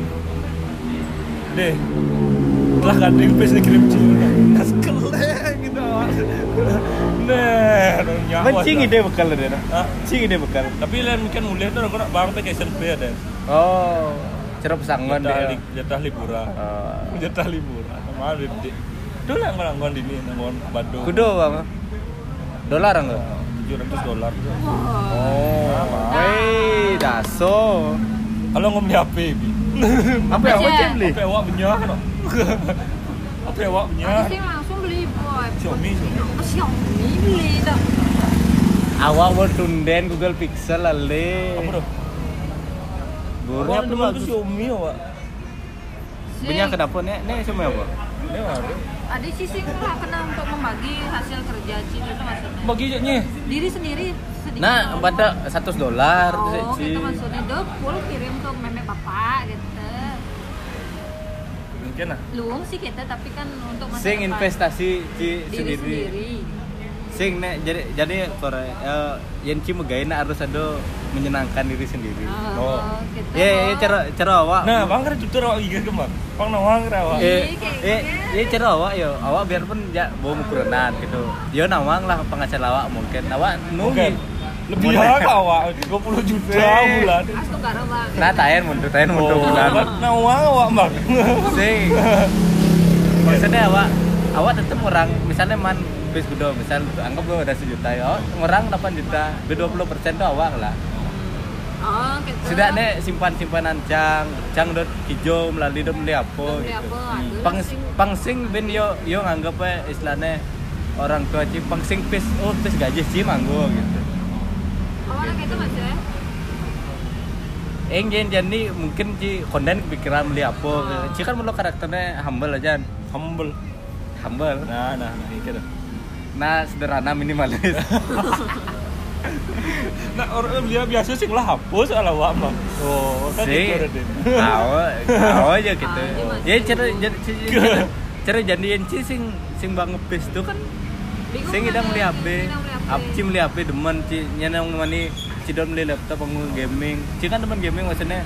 Deh. Telah kadang pes kirim. Kas kelek gitu Nah, nyawa. Mencing ide bekal ada nak. Hah? Cing ide bekal. Tapi lain mungkin mulai tuh aku nak bang pakai SMP ada. Oh, Jatah, dia. li- jatah liburan. Oh. Jatah liburan. Mahal di. Dulu lah nganggon di ini nganggon Bandung. Kudo bang. Dolar enggak? Tujuh ratus dolar. Oh. Hei, daso. Kalau ngomong di HP, Bi. Apa yang macam beli? HP awak banyak no. HP awak Ada banyak. sih langsung beli boy Xiaomi, Xiaomi. Xiaomi beli tuh Awak mau tunden Google Pixel ale. Apa tuh? Awak apa tuh? Xiaomi awak. Si- Banyak kenapa nek? Nek semua apa? Ini ada. ada sisi lah kena untuk membagi hasil kerja Cina itu maksudnya Bagi nih. diri sendiri sedikit Nah, pada 100 dolar Oh, Ci. gitu maksudnya dok, full kirim ke meme papa gitu. Mungkin lah. Luang sih kita, tapi kan untuk masa Sing depan. investasi diri sendiri. sendiri. Sing nek jadi jadi Korea eh, yang Ci megaina harus ada menyenangkan diri sendiri. Oh. gitu. Ya, ya cara cara awak. Nah, bang kan tutur awak iya kemang. Bang nawang kira awak. Eh, Iya, eh, ya cara awak yo, awak biarpun ya bawa ukuran gitu. Yo nawang lah penghasilan awak mungkin. Awak nunggu. Lebih lah awak 20 juta bulan. Nah, tayen mundur, tayen mundur Oh, bulan. kan nawang awak bang. Sing. Maksudnya awak awak tetap orang misalnya man bis gudo misal anggap lo ada sejuta ya orang 8 juta be 20 persen tuh awak lah Oh, gitu. setidaknya simpan simpanan cang cang dot hijau melalui dot beli apa gitu apa? Aduh, pang pangsing ben yo yo nganggap ya istilahnya orang tua ci pangsing pis oh pis gaji sih manggo gitu Oh, anak itu mas ya? Eng jen jadi mungkin ci konten kepikiran beli apa Oh. ci kan melo karakternya humble aja Humble. humble Nah, nah, nah, gitu. nah sederhana minimalis Nah, orang dia biasa sih lah hapus awak bang. Oh, kan sih gitu awo aja gitu Ah, dia masih- ya cara cara cara- ci sing sing bang ngepis tuh kan sing kan idang ya? Ap ci beli HP demen ci nyenang mani ci don beli laptop pengen gaming. Ci kan demen gaming maksudnya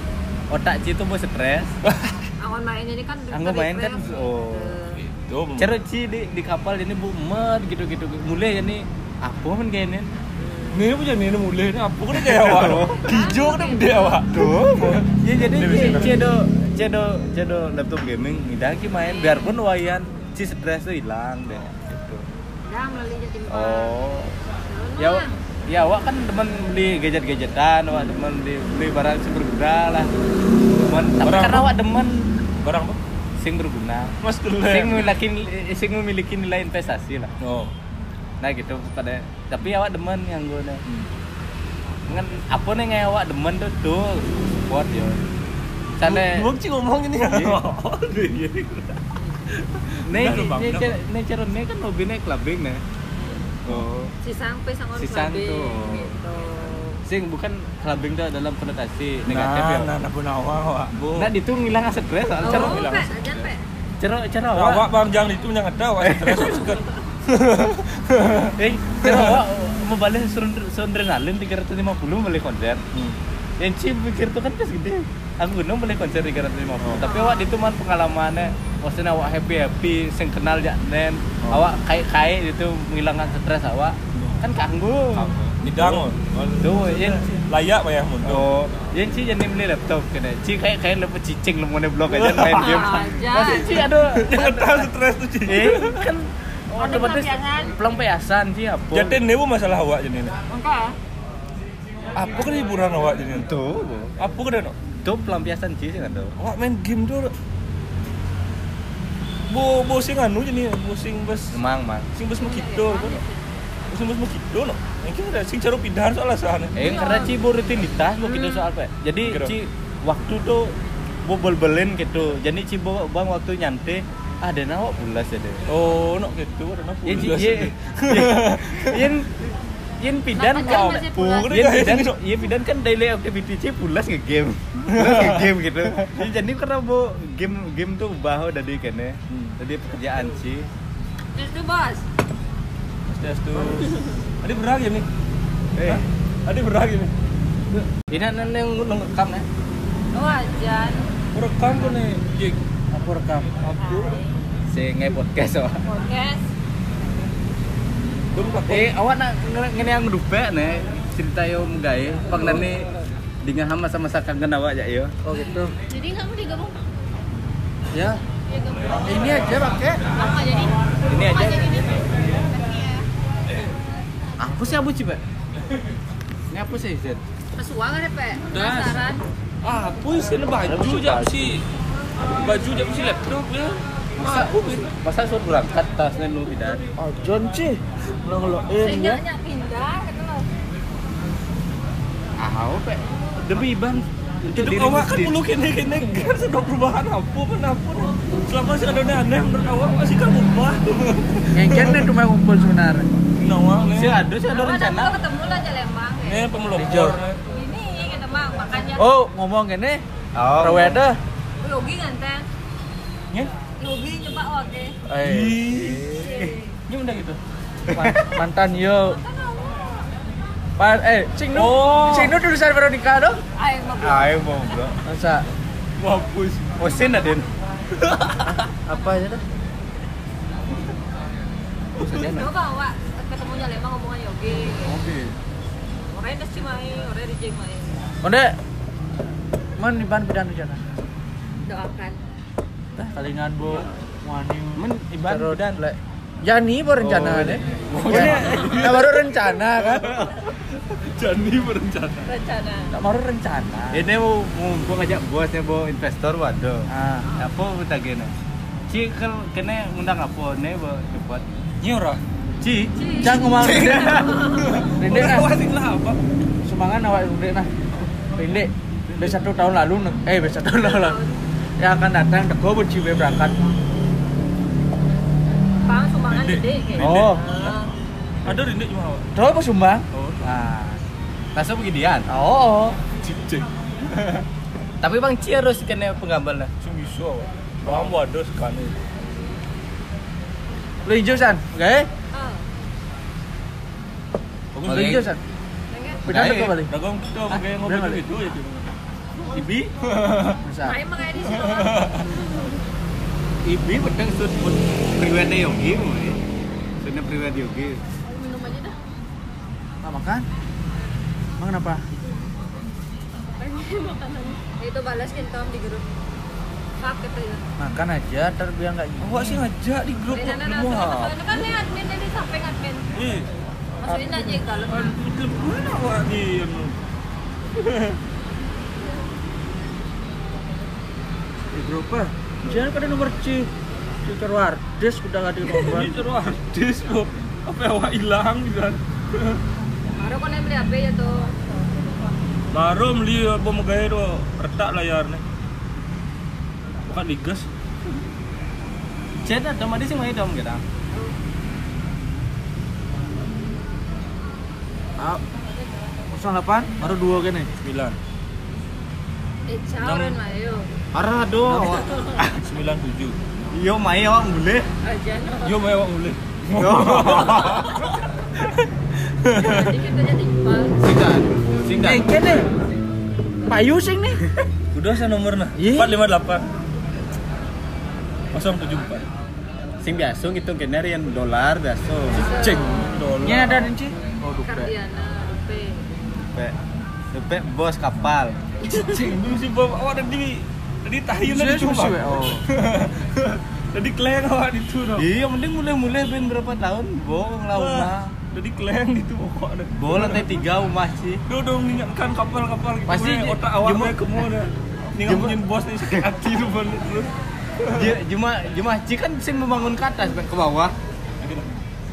otak ci tuh mau stres. Awan main ini kan Anggo main kan, oh. gitu. Tuh, cara ci di, di kapal ini bu met gitu gitu mulai ini apa men kayaknya Ini? Punya ini mulai ini apa kan kayak awak. Hijau kan gede awak. tuh ya jadi Dia ci bisa ci do ci do ci do laptop gaming ngidang ki main. Biarpun wayan ci stres tuh hilang deh gitu. Udah melalui jatim oh ya ya awak kan teman beli gadget-gadgetan awak teman beli, beli barang sing berguna lah. Teman tapi Barang karena apa? awak demen Barang apa? sing berguna. Mas dulu sing memiliki sing memiliki nilai investasi lah. Oh. nah gitu pada tapi awak demen yang gue nih kan apa nih nggak awak demen tuh tuh support yo. Sana Lu sih ngomong ini. Iya. nih nih nih nih kan hobinya clubbing nih oh Si Sangpe sang orang Si Sang Babe, tuh. gitu. sing bukan clubbing tuh dalam konotasi negatif Nah, ya nah, nah, nawang awak. Bu. nah itu ngilang stres soal cara Oh, bilang. Pe, aja Pe. cara cara Awak awak bang jangan itu yang ada awak stres seket. eh cara awak mau balik adrenalin 350 balik konser yang Ci pikir tuh kan pas gede. Aku gunung beli konser 350 tapi awak itu man pengalamannya maksudnya awak happy happy sing kenal ya nen. Oh. awak kaya kaya itu menghilangkan stres awak. Kan kanggu Bidang. tuh yang Layak bayar mundur. oh. Yang Ci jadi beli laptop kena Ci kayak kayak laptop cicing lemone blok aja main game. Masih Ci aduh. Jangan tahu stres tuh Ci. eh kan Ada otomatis pelampiasan. pelampiasan Ci apa? Jadi ini bu masalah awak jadi ini. Enggak. Apa kan hiburan awak jadi ini? tuh Apa kan no? itu pelampiasan sih kan tuh Awak main game tuh. Bo bo sing anu jadi bo sing bes emang mang sing bes mekidor kan. Bo sing bes mekidor no. Mungkin ada sing cara pindahan soalnya sana. Eh, karena Ci bu rutinitas bu gitu soal apa? Jadi. Ci waktu tuh bu bel-belin gitu. Jadi Ci bu bang waktu nyantai ah dan awak bulas ya deh. Oh, no gitu ada apa? Ya Ci ye yen pidan bulas? yen pidan iya pidan kan daily activity Ci bulas nge game. Bulas nge game gitu. Jadi, jadi karena bu game game tuh ubah dari kene. Jadi pekerjaan Ci. Terus tuh bos. Stres tuh. Ada berang ya nih? Eh? Ada berang ya nih? ini nan yang rekam ya. Oh ajan. Rekam tuh nih, Jik. Aku rekam. Aku. Si nge podcast. Podcast. Eh, awak nak nge- ngene yang dupe nih cerita yo menggawe panglane dengan hama sama sakangen awak ya yo. Oh gitu. Jadi kamu digabung? Ya, Ya gabung. ini aja pakai. Apa jadi? Ini aja. Apa sih abu cipa? Ini apa sih Zed? Pesuang ada Pe. Das. Penasaran. Ah, apa sih baju jap si baju jap si laptop ya. Masa masa suruh berangkat tasnya lu tidak? Ajon sih. Ngeloin Sehingga pindah gitu. Ah, pe. Demi ban Hidup awak kan mulu kene kene kan sudah perubahan apa pun apa selama sih ada aneh menurut awak masih kan ubah Ngengken nih cuma kumpul sebenarnya. nawak nih Si ada sih ada rencana. ketemu lah Jalembang ya. nih pemelopor. Ini kita mah makanya Oh, ngomong gini. Oh. Raweda. Yogi nganten. nih Yogi coba oke. Eh, ini udah gitu man- mantan yo. Pan eh, Cing Nu. Oh. Cing Nu tulisan Veronica dong. Ayo mah. Ayo mau bro. Masa wapus Osin ada. apa aja dah? Coba awak ketemu Jalembang ngomongan Yogi. Oke. Orang sih main, orang di jeng main. Onde. Man iban bidang rencana. Doakan. Tah kalingan bo wani Men iban dan le. Yani baru rencana Oh, deh. iya. Nah, baru rencana kan. jadi berencana Rencana. Tak baru rencana. Ini mau mau gua ngajak bosnya bawa investor waduh. Ah, Apa kita gini? Ci kan kena ngundang apa nih bawa cepat. orang Ci. jangan ngomong Rinde. Nah. awak sih lah apa Semangat awak Rinde nah. Rinde. Dari satu tahun lalu, nih. eh satu tahun lalu. Yang akan datang teko berciwe berangkat. Bang gede kayak. Oh, ada rindu cuma tahu apa sumbang? oh Nah, beginian. oh, cicing Tapi bang Ci harus kena penggambar lah. sing bisa Paham waduh sekali lu hijau san, oke? Bagus Lu hijau san. Baik. teko balik. dagang kita ngopi balik. gitu ya gitu Ibi. Bisa. main kayak di situ. Ibi pedang sud pun pribadi yogi mau. Sudah pribadi yogi. Minum aja dah. Nah, makan. Emang kenapa? Pengen makanan. Itu balas Tom di grup. Fuck ya. Makan aja, ntar biar nggak awak sih ngajak di grup Nah, nah, nah, nah, apa kan nih admin dari samping admin. ih Masukin aja ke dalam. kan mana awak di di grup ah. Jangan pada nomor C. Ci Carwardes udah nggak di nomor. ini terus artis kok apa awak hilang gitu kan Baru kau beli HP ya tuh. baru beli apa mau gaya tuh retak layarnya bukan digas Chat ada mah sih main dong kita. Ah, 08 baru dua gini. 9 Eh, cawren mah yo. Arah aduh. 97 Yo main awak boleh. Yo mau awak boleh Yo. Singkat. Singkat. Eh, kene. Payu sing nih. udah saya nomor nah Ih. 458 074 Sing biasa gitu kena yang dolar biasa. ceng dolar Ini ada rinci. Oh, dupe. Kardiana, Rupe. Pe. Pe bos kapal. ceng dulu sih bawa awak tadi tahin tadi Sudah, cuma tadi kleng awak itu no Iya, mending mulai-mulai ben berapa tahun, bohong lah umah. tadi kleng itu pokoknya Bola lantai tiga umah sih. Dia udah mengingatkan kapal-kapal gitu. Pasti j- otak gue ke mana. Jemu- ngomongin bos nih sakit hati lu terus. Ju- Juma Jumaci kan sing membangun ke atas ke bawah.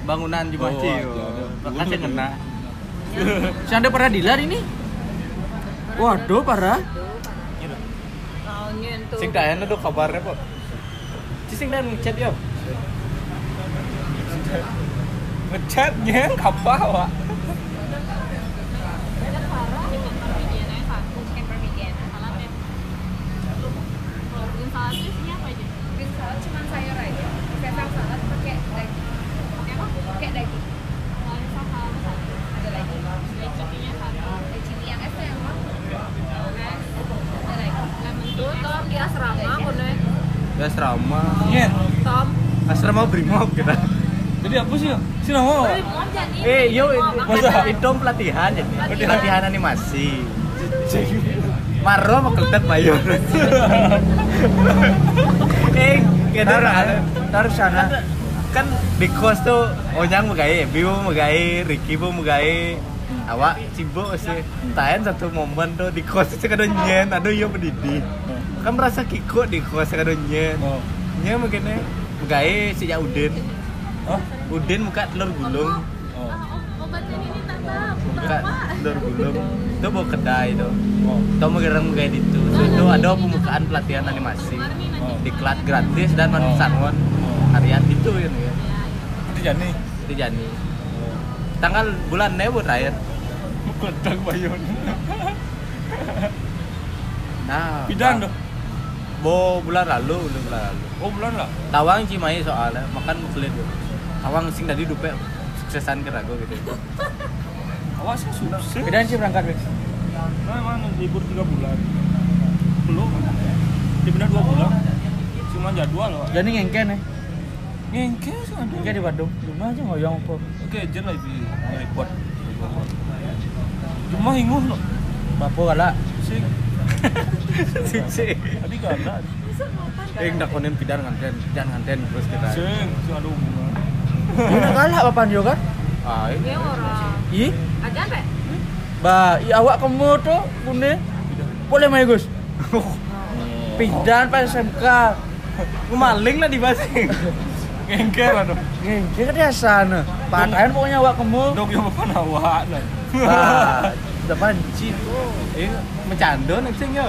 Bangunan ada. Makasih yang kena. Si ada peradilan ini? Waduh, parah. Nyentuh. Sing dayan tuh kabarnya, Pak. Ci sing dan chat yo. Ngechatnya kapal awak. Bikin salad cuma sayur aja. Sesam salad pakai daging. Pakai apa? Pakai daging. Ada lagi. Ada cili yang es yang apa? Ada lagi. Tuh, Tom di asrama, kono. Ya asrama. Nyen. Tom. Asrama brimob kita. Jadi apa sih? Si nama. Mau. Eh, yo Mau itu, makan. itu pelatihan jadi. Pelatihan. Pelatihan animasi. Maro makeltet bayar. eh, kita Taruh sana. kan di kos tuh Onyang megai, Bibo megai, Ricky bu megai, awak sibuk sih. Tahan satu momen tuh di kos itu kadang nyen, aduh yo pendidi. Kan merasa kiko di kadang nyen. Oh. Nyen begini, megai sejak Udin. Hah? Udin muka telur gulung. Oh. Obatnya ini tak tahu. buka dor gulung itu bawa kedai itu Oh. itu mau gerang kayak itu so, itu ada pembukaan pelatihan animasi Oh. diklat gratis dan Oh. manfaat harian itu ya ya Itu Jani. itu Jani tanggal bulan Nebo terakhir Kodang bayon. nah Pidan tuh. Bo bulan lalu bulan lalu Oh bulan lah. tawang Cimahi soalnya makan kulit tawang sing tadi dupe suksesan kerago gitu Awas sih sukses. Kedan sih berangkat Wis. Nah, emang libur 3 bulan. Belum. Di benar 2 bulan. Cuma jadwal loh. Jadi ngengke nih. Ngengke sih ada. Ngengke di Bandung. Rumah aja ngoyong apa. Oke, jen lah itu report. Cuma hinguh loh. Bapo kala. Sing. Tadi gak ada. eh dakonin pidan nganten pidan nganten terus kita Sing, ada hubungan. Ini kalah papan yo kan? ah Dia orang. Ih, Aja pe. ba, i awak kamu tuh kune. Boleh mai Gus. Pidan pas SMK. maling lah di basing Ngengke lah dong. Ngengke kan dia sana. Patahan pokoknya awak kamu. Dok yang apa nawak lah. Cip. eh mencando nih sing yo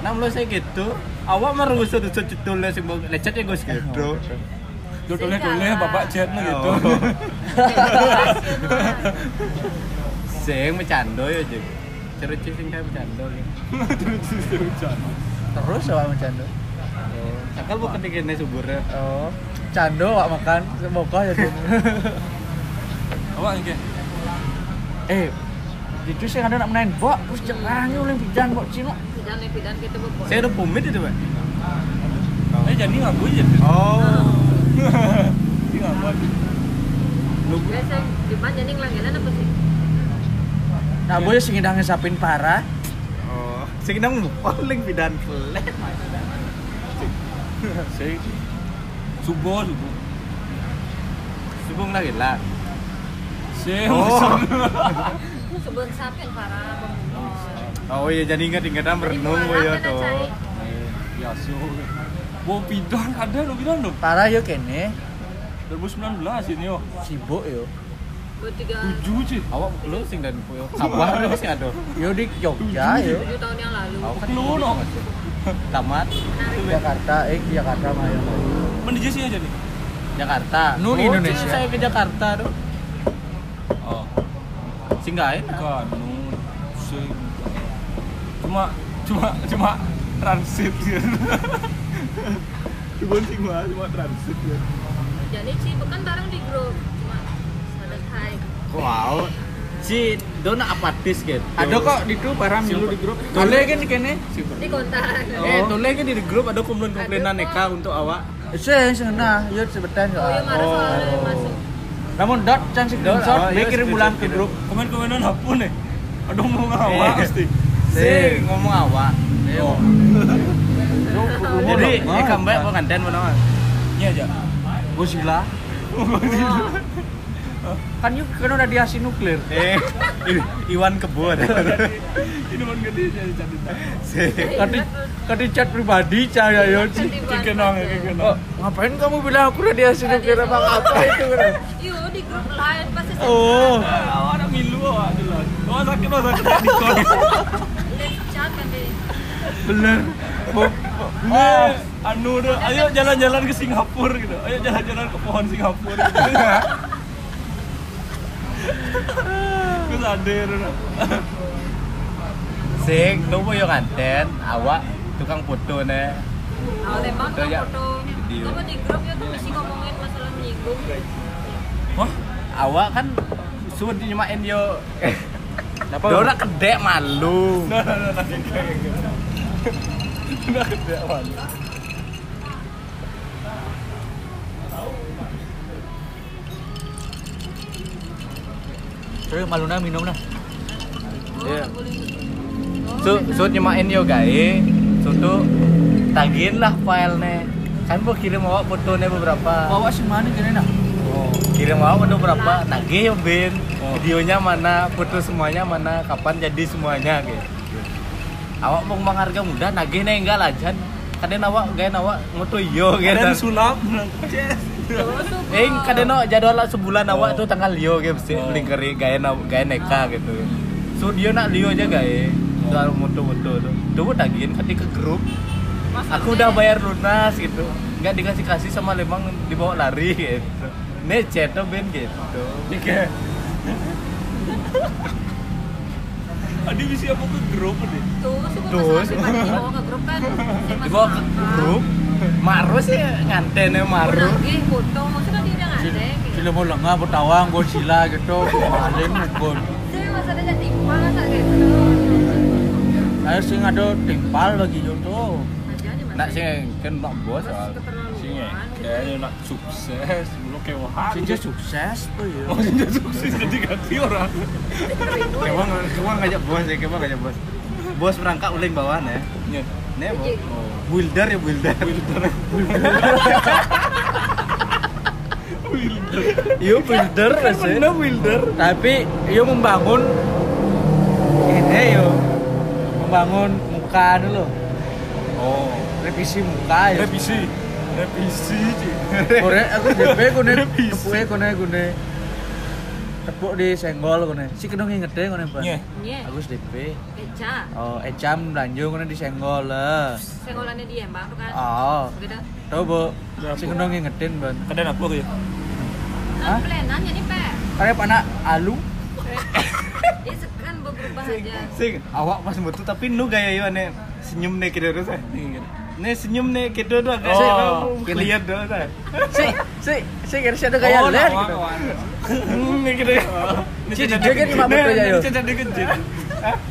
nah mulai saya gitu awak mah rusut rusut cetul sing mau lecet ya gus gitu Dodolnya doleh bapak chat nih gitu. Sing mencando ya jeng cerita sing kayak mencando gitu. Terus sih awak macando. Sakal bukan dikene suburnya Oh, cando awak makan semoga ya tuh. Awak ngengke. eh, itu sih ada nak main bok, terus jangan oleh pidan bok cino. Pidan nih pidan kita bobot. saya udah pumit itu pak Eh jadi ngaku aja. oh Dia ngaku aja. Biasa di mana jadi langganan apa sih? Nah, boy sing ngidang ngesapin parah. oh sing nang paling pidan pelet Sing. Subuh subuh. subung lagi lah Sing. Oh. Sebelum sapi yang parah oh iya jadi ingat ingatan berenung boy ya tuh Biasa. Wow, pidan ada lo pidan lo. Parah yo kene, 2019 ini yo. sibuk yo. Tujuh sih. awak lu sing dan puyo kabar lu sing ada Yo di Jogja yo. tujuh tahun yang lalu. awak kan Lu, no. tamat Jakarta, eh Jakarta mah yo. Mana dia sih aja nih? Jakarta Nu Oh, Indonesia. saya ke Jakarta tuh Oh, singgahin bukan. Nu, sing. Cuma, cuma, cuma transit gitu. Cuma sih mah, cuma transit ya. Jadi sih bukan bareng di grup. Cuma ada hai. wow si dona apatis gitu Ada kok di grup barang dulu di grup. Kale kan kene. Di kontak. eh toleh kan di grup ada komplain komplainan neka untuk awak Saya sana, yo sebetan Oh iya Namun dot Dot, screenshot, dia iya, kirim ulang ke grup. Komen-komenan hapun nih. Aduh mau ngawak Eh. pasti. sing ngomong awak Oh, jadi eh comeback apa nganten mana ini aja. Godzilla. Kan yuk kan udah di asin nuklir. eh Iwan Kebo ada Ini mau gede jadi sing Kadi chat pribadi cahaya yo. Kekenang, kekenang. Oh, ngapain kamu bilang aku udah di asin nuklir apa apa itu? Iyo di grup lain pasti Oh. Awak ada milu awak jelas. Awak sakit, awak sakit di chat kan deh. Bener. Eh, anu ayo jalan-jalan ke Singapura gitu. Ayo jalan-jalan ke pohon Singapura gitu. Gue sadar sing tunggu yo nganten. Awak tukang foto nih Awal tembak ya. foto. Kamu di grup ya tuh mesti ngomongin masalah menyinggung. Wah, awak kan suruh nyemain yo. Kenapa? Dora kedek malu. Nah, nah, nah, Terus malu nah minum nggak boleh. su su nyemain yo gae su tuh tagin lah filenya kan gua kirim awak fotonya beberapa Bawa si mana kene nah? oh, kirim awak foto berapa tagih yo bin Oh. videonya mana foto semuanya mana kapan jadi semuanya gitu awak mau bang harga mudah nagih nih enggak lah jan kadang awak gaya awak ngoto iyo gitu Ada sulap. Yes. Eh, kadang no jadwal lah sebulan Oh. awak tuh tanggal Leo gitu mesti Oh. lingkari gaya na- gaya neka gitu. So dia nak Leo aja gaya. Soal moto-moto tuh. Tuh tagihin kati ke grup. Aku udah bayar lunas gitu. Nggak dikasih kasih sama lemang dibawa lari gitu. Nih chat tuh ben gitu. Tiga. Adi bisa apa ke grup nih? Tuh, sih Tuh, sih. ke grup kan. Dibawa ke grup. Maru sih ngantennya maru. Lagi foto, maksudnya dia nggak ada. kayak. film mau lengah bertawang Godzilla gitu maling mukul Saya masa ada jadi mana tak gitu. saya sing ada timpal aja mas. Nak sih kan nak bos. Sing ya, keterlaluan. kayaknya nak sukses, belum kewahan. sing sukses tuh ya Oh, sing sukses jadi ganti orang. Kemang ngajak bos ya, kemang ngajak bos. Bos berangkat uling bawaan ya. Iya. Nih bos. Wilder ya Wilder. Wilder. Iya Wilder sih. Bener Wilder. tapi yo membangun ini yo membangun muka dulu Oh, revisi muka ya revisi. Revisi. Kore aku DP kone Revisi. kone kone tepuk di senggol kone si kena kone Pak Nye. Nye, Agus DP Eca. oh ecam lanjut kone di senggol lah Senggolannya dia Mbak tuh kan. oh Gitu. tau bu Berapa? si kena ngingetin ban Kadang apa ya? Hah? Nah, plenan jadi pe. kayak anak alu Dia sekan berubah aja. Sing awak pas betul tapi nu gaya yo senyum nih kita terus. Iya. Nih senyum nih kita tuh agak Oh, oh, lihat tuh. Sah. si si si kira si ada kayak Oh, lihat nawa, gitu kawan. Hmm, nih kita. Si kan cuma ya, yo.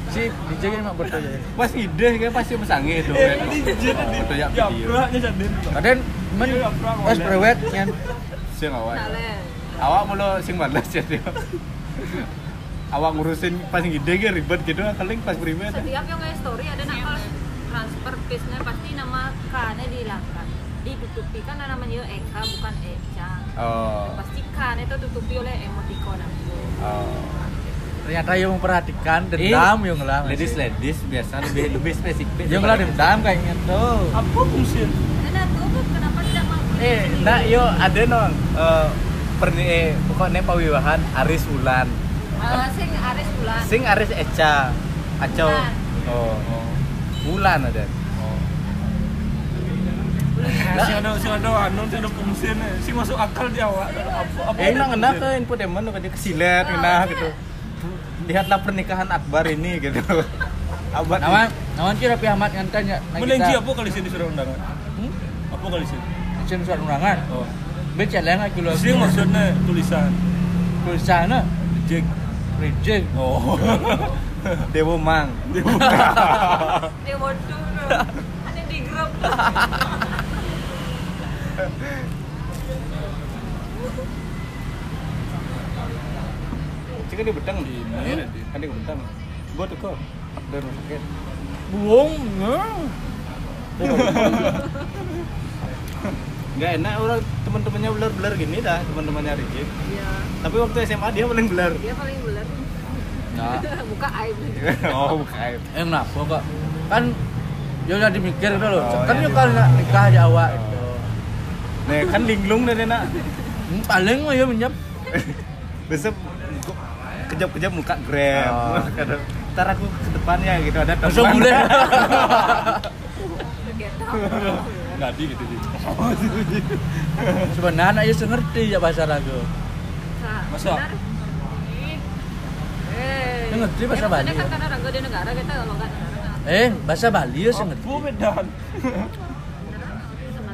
Si DJ kan mak betul ya Pas ide kayak pasti pesangi itu. Eh, ini jadi Foto ya Ya, video. beratnya jadi. kadang men Iya, pas boleh. prewed yang Sing awak. Nale. Awak mulu sing malas ya dia. Awak ngurusin pas ide ribet gitu paling pas pribadi. Setiap yang nge story ada nakal transfer pisnya pasti nama K-nya dihilangkan. Ditutupi kan namanya Eka bukan Eca. Oh. Pasti K-nya itu tutupi oleh emoticon. Oh. ternyata yang memperhatikan dendam yang lah Ladies ladies biasa lebih lebih spesifik. yang lah dendam kayaknya tuh Apa fungsi? Nah, tuh kenapa tidak mampu? Eh, nak yo ada non eh perni eh, pokoknya pawiwahan Aris Ulan. Eh, sing Aris bulan. Sing Aris Eca. Acau. Ulan. Oh. Ulan ada. Si ada si ada anu si ada fungsi si masuk akal di awak. Apa apa? Eh, nak ngena ke infotainment tuh kan kesilet ngena gitu. Lihatlah pernikahan Akbar ini gitu. Abad Nawan, nawan kira Rapi Ahmad ngantan ya. nah Menengki kita- apa kali sini surat undangan? Hmm? Apa kali sini? Izin surat undangan. Oh. Baca lah nggak kilo. Sing maksudnya tulisan. tulisannya Jek. reject. Oh. Dewo Mang. Dia bodoh. Ada di grup. Cika di bedang Di mana? Kan di bedang. Gua tuh kok. Dan sakit. Buang. Gak enak orang teman-temannya blur-blur gini dah teman-temannya Rijik. Iya. Tapi waktu SMA dia paling blur. Dia paling beler. Nah, Buka aib. oh, bukan. eh kenapa kok? Kan dia udah dimikir itu loh. Oh, kan iya, iya. kalau nggak nikah aja awak. gitu. Nih kan linglung deh nak. Hmm, paling mah ya minjem. Besok kejap-kejap muka grab. Oh. Ntar aku ke depannya gitu ada. Get out. Ngadi gitu di. Sebenarnya anak ya ngerti ya bahasa lagu. Nah, Dia ngerti bahasa Ya, Bali. kan karena rangga di negara kita kalau nggak negara. Eh, bahasa Bali ya ngerti. Bedan?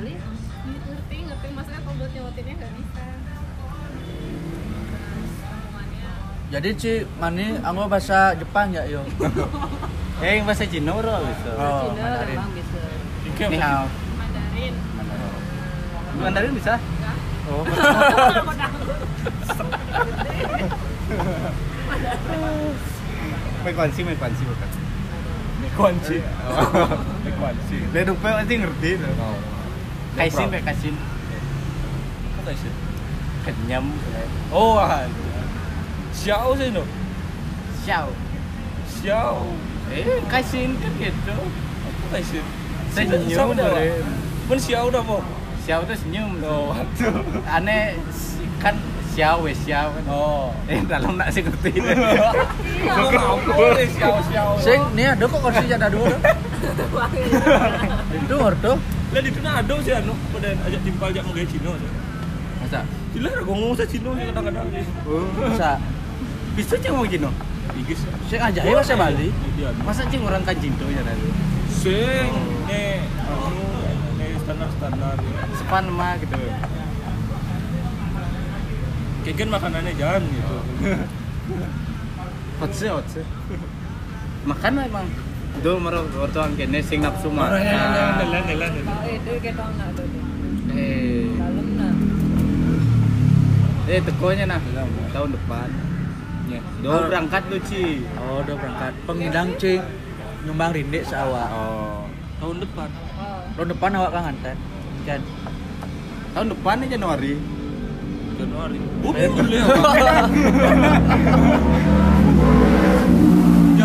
Li? ngerti ngerti maksudnya kalau buat nyautinnya nggak bisa Jadi Ci, mani anggo bahasa Jepang ya yo. Eh, yang bahasa Cina bro bisa. Oh, Cina Mandarin. memang bisa. Ike Ni hao. Mandarin Mandarin bisa? Oh. Mai kuansi bukan. Kunci. Kunci. Dia dupe pasti ngerti tuh. Oh. Kaisin, kaisin. Apa sih? Kenyam. Oh. Xiao sih no. Xiao. Xiao. Eh, kaisin kan gitu. Apa sih? Senyum. Pak. Pun Xiao dah po. Xiao tuh senyum tuh. Aneh kan Wes Xiao kan. Oh. Eh dalam nak sih ngerti. Sing nih ada kok kursi janda dua. Itu ngerti. Lah di sana ada sih anu pada ajak timpal ajak menggaya Cino. Masa? Gila ada ngomong saya Cino sih kadang-kadang sih. Bisa. Bisa cing mau gino. Igis. Sing aja ya bahasa Bali. Dia Masa cing orang kan cinta ya nanti. sing ne anu ne standar-standar. Sepan mah gitu. Kan makanannya jangan gitu. Hotse hotse. Makan lah emang. Do maro wortoan kene sing nafsu Marah makan. nelan nelan nelan. Eh, dia kayak tau nak tuh. Eh, Dalam nak. eh tekonya nah tahun depan. Ya. Do berangkat lu Ci. Oh, udah berangkat. Pengidang cing nyumbang rindik seawak. Oh. Tahun depan. Oh. Tahun depan awak kan nganten. Kan. Tahun depan nih Januari. Januari. Eh. boleh.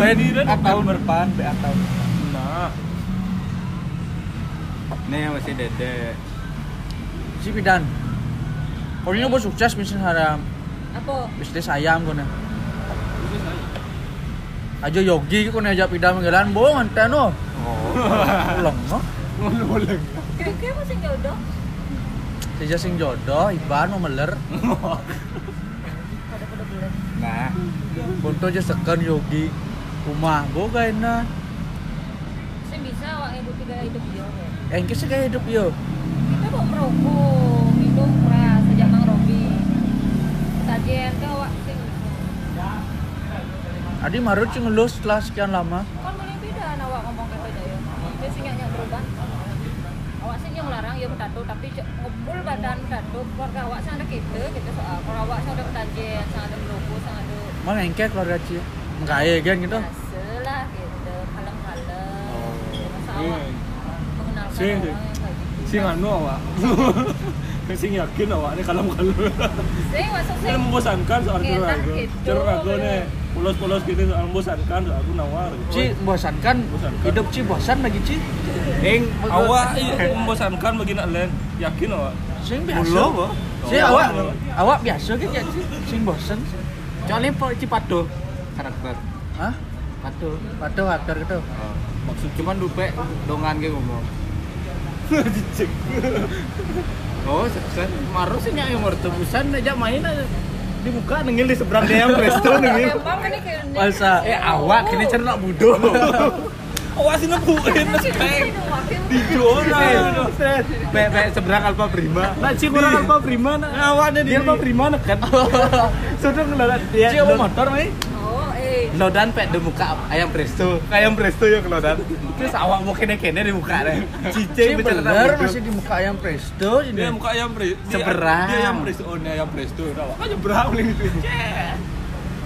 Jadi Ah, tahun depan, BA tahun. Nah, Nih masih dede. Si Pidan. Pokoknya bos sukses bisnis haram. Apa? Bisnis ayam kono. Aja yogi kono aja Pidan menggelan bo nganten no. Oh. Ulang no. Kira-kira masih jodoh. Seja sing jodoh, Iban mau meler. Nah, Bonto aja sekan yogi. Rumah bo gaena. Saya bisa awak hidup tiga hidup kayak. Engke sih kayak hidup yo. Kita kok merokok, minum keras sejak Mang Robi. Sajian ke awak sing Adi marut sih ngelus setelah sekian lama. kan boleh beda awak ngomong kayak beda ya. Dia sing nyak berubah. Awak sih yang larang ya bertato tapi ngumpul badan bertato keluarga awak sing ada kita kita soal kalau awak sing ada ketajian, sing ada sing ada Mang engke keluarga Ci. Mengkaya kan gitu. lah gitu, kalem-kalem. Masa Iya. awak mengenalkan Sing, orang sing. yang kayak gitu. anu awak. Sing yakin awak ini kalem-kalem. Sing masuk sing. Ini membosankan soal curago. gitu. Curago nih, polos-polos gitu soal membosankan soal aku nawar. Ci bosankan. Bosankan. Hidup Ci bosan lagi Ci. Ing Awak membosankan bagi nak lain. Yakin awak? Sing biasa. Mulo, Bo. Si awak awak biasa kan ya. Sing bosan. Soalnya po Ci pado karakter. Hah? Pado. Patuh aktor gitu. Oh. Maksud cuman dupe dongan ge ngomong. Oh, sukses. Maru sih nyak yang mertebusan aja main aja. Di muka nengil di seberang dia yang presto nengil. Ini Masa Eh awak kini cernak budo. Awak sih nebuin. Di Eh, zona. Be be seberang Alfa Prima. Nah, cik orang Alfa Prima. Awaknya Dia Alfa Prima kan. Sudah ngelodan dia. Mau motor mai. Oh, eh. Lodan pek di muka ayam presto. Ayam presto ya kelodan. Terus awak mau kene-kene di muka deh. Ci Cicing bercerita bener masih di muka ayam presto Dia ini. muka ayam presto. Seberang. Dia ayam presto. Oh, ini ayam presto. Awak kan nyebrang gitu.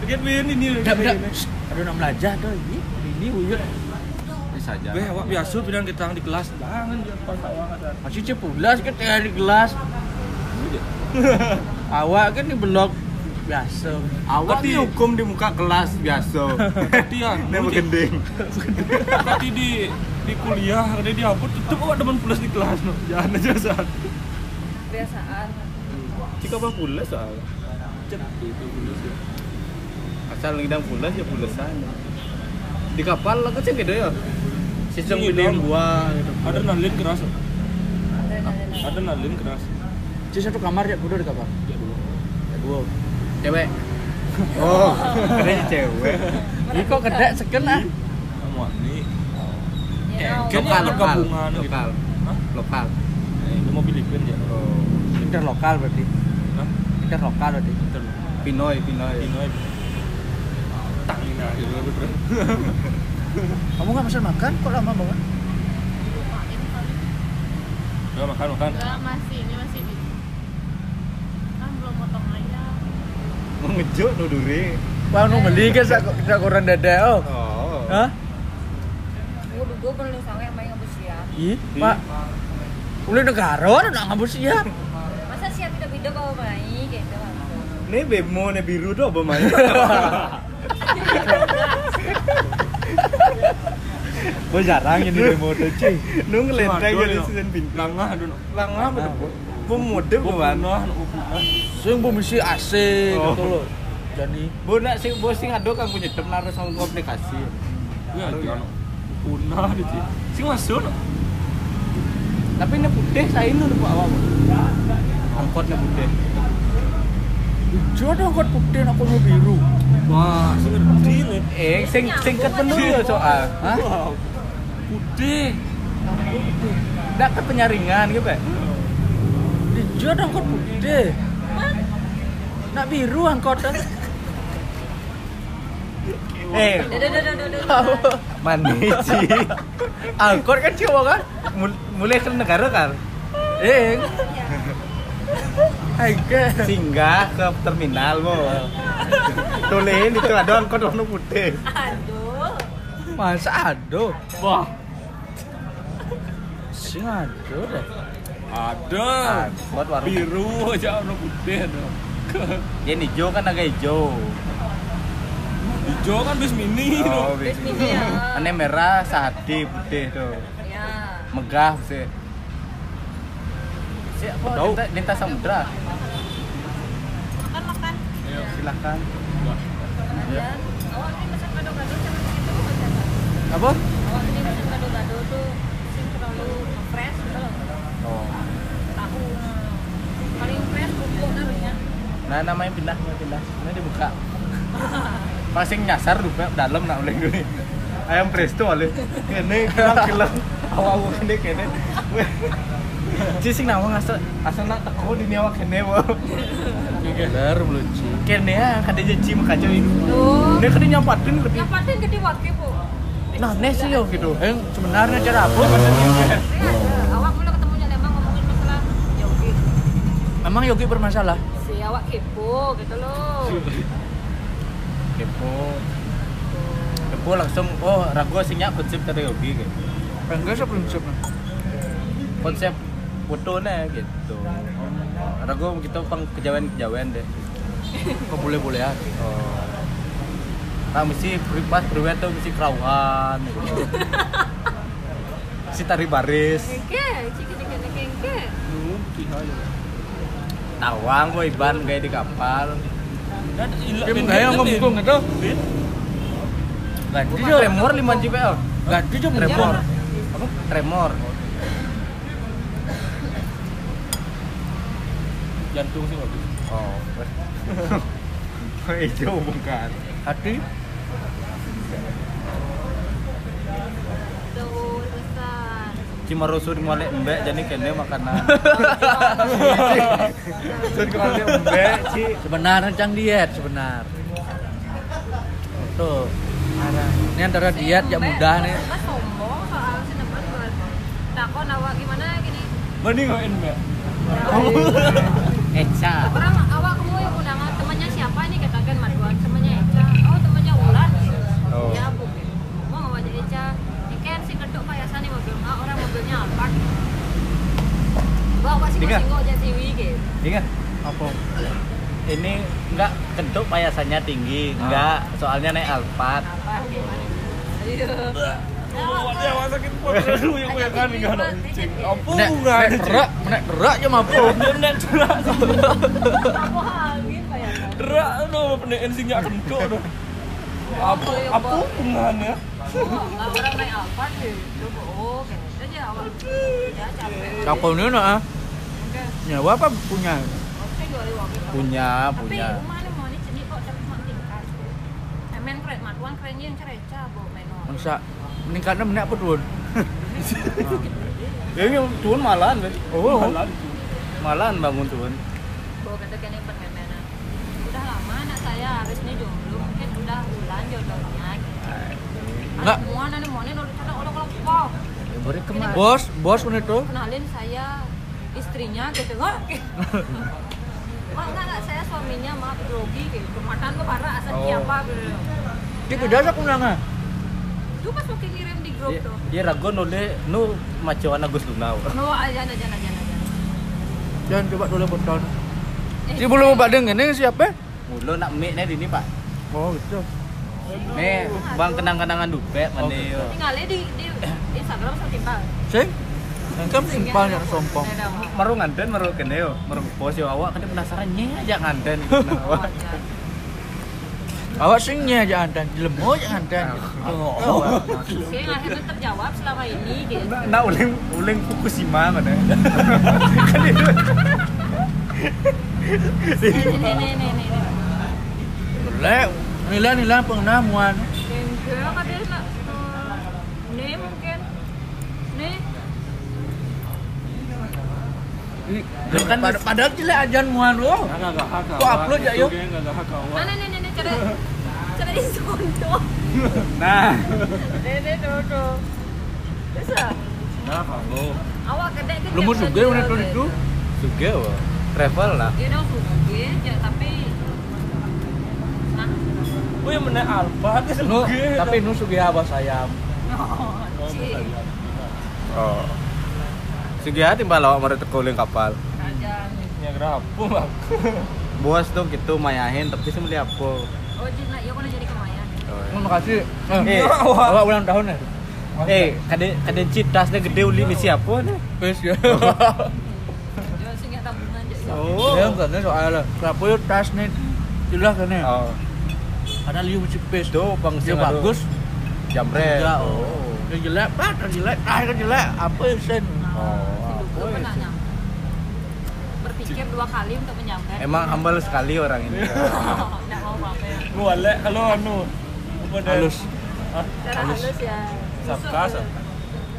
Lihat win ini. Dak. Aduh nak belajar tuh ini. Ini uyut. Bisa aja. Weh, awak biasa bilang kita di kelas. Jangan dia pas awak ada. Masih cepulas kan tengah di kelas. Awak kan di blok biasa. Awak Tapi- dihukum di muka kelas biasa. Dia Ini mau gending. Tapi di di kuliah karena dia hapus tetep awak demen plus di kelas no. Jangan aja saat. Kebiasaan. Jika apa pula soal. Cet itu plus ya. Asal ngidang pulas ya pulasan. Di kapal lah kan sih gede ya. Sistem Iya, dong. gua gitu. Ada nalin keras. Ada ada. Ada nalin keras. Ci satu kamar ya kudu di kapal. Ya dulu. Ya dua. Cewek. Oh, keren cewek. Ini kok kedek seken ah. Kamu ini. Ya, Kayaknya Lokal, lokal, gitu. lokal, Hah? lokal. Eh, Itu mau Filipin ya. Oh, Interlokal berarti. Hah? Interlokal berarti. Pinoy, Pinoy. Pinoy. Tangin aja dulu bro. Kamu nggak pesan makan? Kok lama banget? Udah makan makan. Enggak, masih ini masih di kan belum potong ayam Mau ngejuk nuduri. Wah, nu beli kan sak sak koran dada oh. Oh. Hah? Gue dulu pernah sange main ngebus siap. Ih, Pak. Uli negara nak ngabur siap. Masa siap tidak beda bawa main gitu. Ini bemo nih biru tuh apa main? Gue jarang ini demo tuh cuy. Waduh, jadi no. season bintang. Langah dulu. Langah mode bu kan. Punah, punah. Sing bu misi AC Oh. gitu loh. Jadi Bu nak sing ado kan punya tem naruh sama aplikasi. Ya. Punah di sini. Sing masuk no. Tapi ini putih saya ini udah awak. Angkotnya putih. hijau ada angkot putih aku mau biru. Wah, sing gede nih. Eh, sing sing ketemu ya soal. Hah? Wow. Putih. Nggak ke penyaringan gitu ya? Hijau ada angkot putih. Nak biru angkot Eh, duh, duh. mandi sih. Angkot kan coba kan? Mul- Mulai ke negara kan? Eh, Aike. singgah ke terminal mo. Tulen itu ada angkot warna putih. Aduh. Masa ado? Wah, Sing ado deh. ada. Angkot warna Biru aja warna putih no. Ini hijau kan agak hijau. Hijau kan bis mini no. Terus mini ya. Ini merah sehati putih tuh. Ya. Megah sih. Si apa? Tahu. Lintas, lintas samudra. Makan makan. Silakan. Dan awak ini pesan gado-gado sama itu macam apa? Apa? Awak ini pesan gado-gado tuh sing terlalu fresh gitu loh. Oh. Tahu. Paling fresh bubuk namanya. Nah namanya pindah, namanya pindah. Ini dibuka. Masing nyasar lupa dalam nak oleh gue. Ayam presto oleh. Kene kilang kilang. Awak kene kene. Ci sing nawang asal asal nak teko di awak kene wo. Gelar melucu. Kene ya kada janji makajo ini. Tuh. Ini kada nyampatin lebih. Yang paling gede wakil bu. Nah, nih sih yo gitu. Eh, sebenarnya cara apa? Ya, awak mulai ketemunya lembang ngomongin masalah yogi. Emang Yogi bermasalah? Si awak kepo gitu loh. Kepo. Kepo langsung oh ragu singnya konsep dari yogi gitu. Enggak sih prinsipnya. konsep fotonya gitu ragu kita pang kejawen kejawen deh Kok boleh-boleh aja. oh nah mesti pas priwet tuh mesti kerawang gitu. si tari baris Kengke, ciki-ciki kengke. Tawang boy ban kayak di kapal. Dan gaya ngomong itu. ganti Jo. tremor 5 JPL Ganti cuma tremor. apa? Tremor. Jantung sih bagus. oh hijau bukan Hati. Cuma rusuh mulai embek jadi kene makanan Rusuh mulai embek sih Sebenarnya cang diet sebenar. Tuh. Ini antara diet yang mudah nih. Mas sombong soal sinetron buat takon awak gimana gini. Mending ngoin mbak. Eca Orang awak kamu yang undang temannya siapa ini katakan Marwan temannya Eca. Oh temannya Ulan. Oh. Ya bu. Mau awak jadi Eca. Ini kan si kedok payasan nih mobil ah, orang mobilnya Alphard. Bawa sih Dengar. jadi Siwi gitu. ingat Apa? ini enggak kentuk payasannya tinggi enggak soalnya naik alpat Apa gimana? Ayo. Oh, dia masakin pot dulu yang gue kan enggak ada cing. Apa Nek, enggak nek derak, nek derak ya mampu. Dia nek derak. Aku angin payasan. Derak no pendekin sing gak kentuk no. Apa apa hubungannya? Lah orang naik Alphard gitu. Oh, aja awak. Ya capek. Aku ini nah. Nyawa apa punya? Punya Tapi punya. Masa meningkatnya menek apa tuh? ya ini turun malahan. Oh, malahan bangun turun Bu kata kene permemenan. Udah lama anak saya harusnya jomblo mungkin udah bulan jodohnya. Gitu. Enggak. Anak semua nanti mau nih nolak cara olok-olok kok. ya beri ke mana Bos, bos tuh? Kenalin saya istrinya gitu kok. Wah enggak enggak saya suaminya maaf grogi gitu. Kematan kok parah asal Oh. siapa gitu. Di kedas aku nang Itu pas waktu ngirim di grup dia, tuh. dia ragu nole nu macuan Agus Lunau No, aja aja aja aja. Jangan coba dulu beton. Eh, Di belum badeng ini siapa? mulu nak mie nih di ini pak Oh gitu. Nih, bang kenang-kenangan dupek mana Oke. yo. Tinggalnya di di Instagram sama timbal. Sing. Kan simpel ya sompong. Maru nganten maru kene yo, maru pos yo awak kene penasaran nye aja nganten. Awak sing nya aja andan, jelemo aja andan. Oh. Oke, akhirnya terjawab selama ini gitu. Nah, nah uling uling Fukushima nih, nih, nih, nih. Lek, nilai-nilai pernah muan. Enggak, eh, Nih mungkin. Nih. Kan pad- padahal jelek ajan muan lo. Kok upload ya, yuk? Mana nih, nih, nih, cara cara disonto. Nah, tuh, tuh. Bisa. Nah, kalau Awak kedek kan. Lu mau suge mana tuh itu? juga wah. Travel lah. Dia dong suge, ya, tapi nah, Oh yang menaik alfa tapi nu sugi abah sayam. oh. Oh. Sugiha timbal awak maru teko kapal. Ya kenapa bang Bos tuh gitu mayahin tapi sih beli apa? Oh, jadi nak, ya kau nak jadi kemayan. Terima kasih. Eh, awak ulang tahun ya? Eh, kade kade citasnya gede uli misi apa nih? Wes ya. Ya, aja. Oh. Ya enggak nih soalnya. Kenapa yuk tas nih? Jelas kan ya? Oh. Karena liu mesti pes. Tuh bang Dia bagus. Jamret. Enggak, oh. Yang jelek, pak, yang jelek, ah yang jelek, apa yang sen? Oh. Lu pernah nyam. Berpikir dua kali untuk menyambar. Emang humble sekali orang ini. Nggak mau pamer. Ngualek kalau anu apa dah? Halus. Hah? Cara halus ya. Sarkas,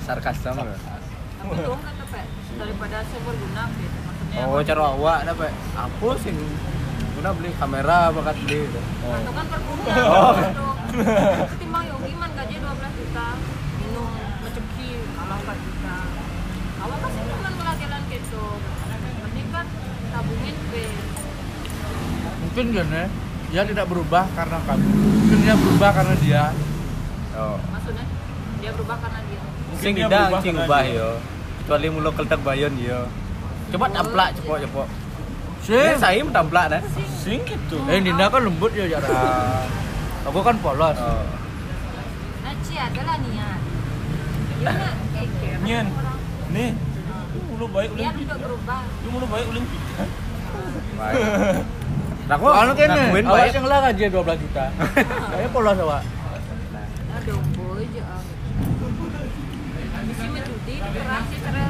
Sarkas sama. Tapi tuh kan daripada saya berguna gitu. Maksudnya. Oh, cara awak apa sih? Guna beli kamera bakat beli gitu. Itu kan. Oh. gitu. Ketimbang Yogi man gaji 12 juta. Minum menceki kalah 4 juta. Awak pasti gitu. Mending kan tabungin. Mungkin kan ya, dia tidak berubah karena kamu. Mungkin dia berubah karena dia. Oh. Maksudnya dia berubah karena dia. Sing dia berubah karena ubah dia. yo. Kecuali mulo keltek bayon yo. Coba tamplak cepok cepok. Sing. Ini saya tamplak dah. Sing gitu. Eh, Dinda kan lembut ya cara. Aku kan polos. Oh. Naci adalah niat. Nyen. Nih. Lu mulu baik tidak berubah. Lu mulu baik uling kita. Baik. Nah, kok Kalau kan nih, ngakuin awak baik. yang lah gaji 12 juta. Kayaknya polos awak. Aduh, boy aja. Mesti menjudi, sih cara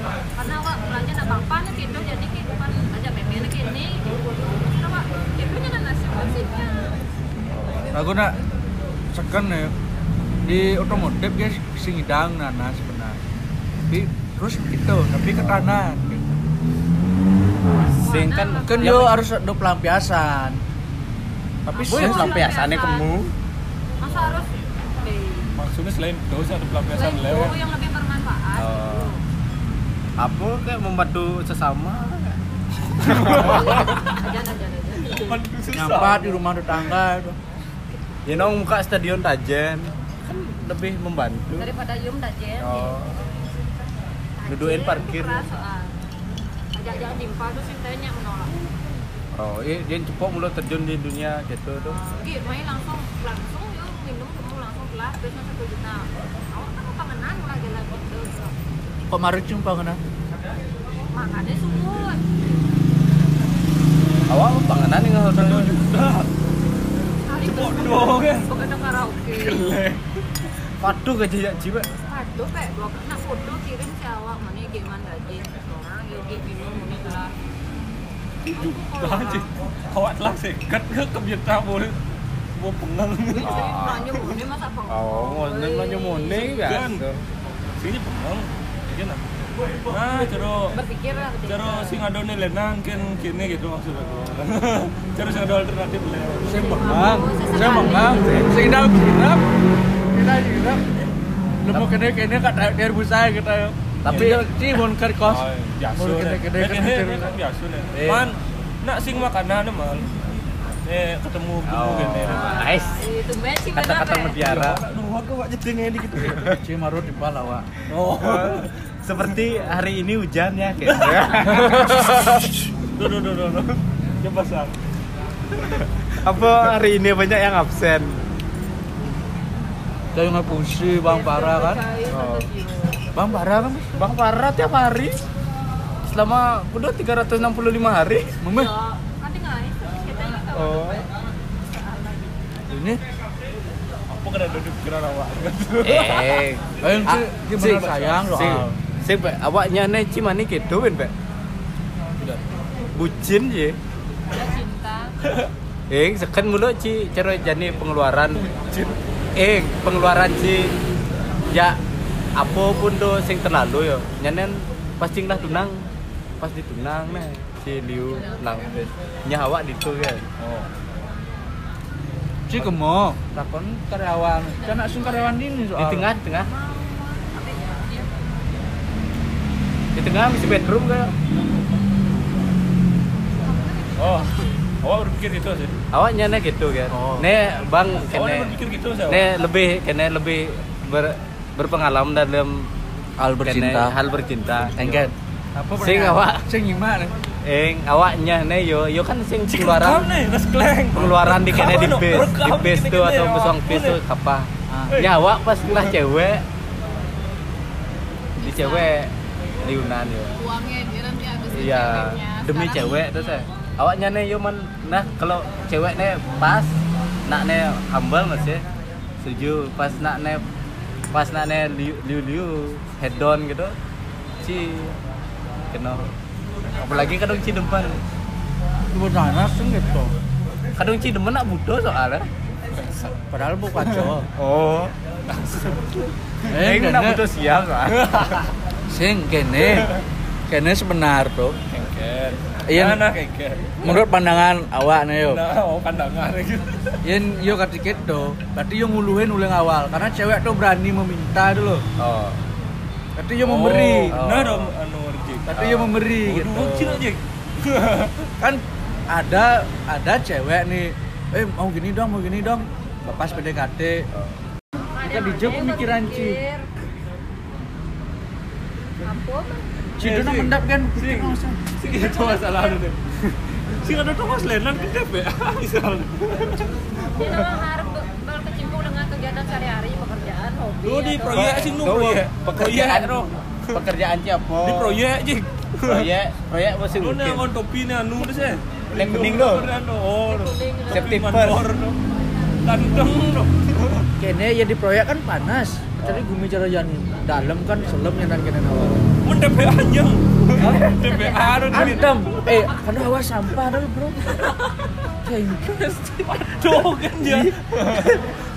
karena awak belanja nak nak gitu jadi kehidupan aja meme nak ini karena awak itu nya nasi konsepnya Aku nak seken ya di otomotif guys sing idang nana sebenarnya. Tapi terus gitu, tapi ke kanan. Sing kan Kan yo harus ada pelampiasan. Tapi Boy, sing pelampiasannya kemu. masa harus eh, Maksudnya selain dosa ada pelampiasan lewat. yang lebih bermanfaat Oh. Apa kayak membantu sesama? nyampat di rumah tetangga itu. Ya nong muka stadion Tajen kan lebih membantu. daripada yum dajen Oh. Duduin parkir. soal ajak jangan timpa tuh sih tanya menolak Oh, iya dia cepok mulu terjun di dunia gitu tuh. Gitu, main langsung langsung yuk minum kamu langsung kelas biasanya satu juta. Awak kan panganan lah jalan gitu. Kok marit cuma kena? Makannya sumut. Awak panganan yang harus satu juta. Cepok dong, ya. Bukan ada karaoke. Waduh gaji ya jiwa. Aduh kayak dua nak foto kirim si awak mana gimana gaji orang yogi minum ini kelas. Aja. Awak telah sekat ke kebiasaan boleh. Mau pengang. Nanya? Oh, nang nanya mone Kan. biasa. Sini pengang. Iya nah. Nah, cero lah. cero sing ada nih lenang kan kini gitu maksud aku. Cero sing ada alternatif lah. Saya mengang, saya mengang, saya indah indah, indah indah. Lemu kene kene kat air busai kita. Tapi si mon ker kos. Oh, biasa. Mun kene-kene nih. kan Kene kecil. kan biasa nih. Eh. Man, nak sing makanan mal. Eh, ketemu ketemu Oh, gini. nice. Itu matching Kata-kata mutiara. Aduh, aku wak jedenge di gitu. Si marut di pala wa. Oh. Seperti hari ini hujan ya kayak. Duh, duh, duh, duh. Coba sang. Apa hari ini banyak yang absen? Kayak ngapusi Bang Para kan. Oh. Bang Para kan. Bang Farah tiap hari selama udah 365 hari. Memeh Ya, nggak. Oh. ini Apa kena duduk kira awak? Eh, Ayo, ah, Ci, gimana sayang si, soal. si, Pak, awaknya nih cimani gitu kan, Pak? Bucin ya. Cinta. Eh, sekan mulu ci cara jani pengeluaran. Eh, pengeluaran ci ya apa pun do sing terlalu yo. Nyanen pasti lah tunang pas ditunang nih si Liu nang nya awak ditu kan. Oh. Ci kemo, takon karyawan. Kan langsung karyawan ini Di soal. tengah, di tengah. Di tengah mesti bedroom kan. Oh. Awak berpikir gitu sih. Awaknya nih gitu kan. Oh. Nih Bang Awak kene berpikir gitu sih. awak? nih lebih kene lebih ber, berpengalaman dalam Hal kene bercinta. hal bercinta. Engket. Apa Sing awak. Sing gimana? Eh, awaknya nih yo yo kan sing pengeluaran kleng. pengeluaran di kene di base, di base tuh atau awak. besong base tuh apa? Ah. Nyawa pas lah cewek di cewek liunan yo. uangnya dia nanti habis Iya, demi cewek terus ya. Awaknya nih yo nah kalau cewek nih pas nak nih humble mas ya. Setuju pas nak nih pas nak nih liu liu, liu head on gitu. Ci kena apalagi kadang ci depan Sebenarnya sing gitu. kadang ci demen nak budo soalnya Padahal bukan cowok. oh Eh, ini nak budo siap soalnya Sing kene. Kene sebenar tuh. Iya. Nah. Menurut pandangan awak nih yo. Nah, oh pandangan gitu. Yen yo katiket do, berarti yo nguluhin uleng awal karena cewek tuh berani meminta dulu. oh Berarti yo memberi. Oh. Nah, dong anu rezeki. Berarti yo memberi gitu. Waduh, cina aja. Kan ada ada cewek nih, eh mau gini dong, mau gini dong. Lepas PDKT. Kita dijawab pemikiran Ci. Apa? Ci itu nak mendap kan. Sing. Sing itu masalah deh. Sing ada tuh Mas Lenan ke DPA misalnya. Harus ber- berkecimpung dengan kegiatan sehari-hari, pekerjaan, hobi. Lu di proyek sing nu proyek Pekerjaan pekerjaan siapa Di proyek aja. proyek proyek masih Lu nih mungkin ngon topi nih anu deh sih. Yang topi first. mandor, dong. Ganteng dong. Kene ya di proyek kan panas. Jadi gumi cara yang dalam kan selem nyenan kene awal. Mun nya. DPA dong. Adem. Eh, kan hawa sampah dulu, Bro. Kayak gitu. Aduh kan dia.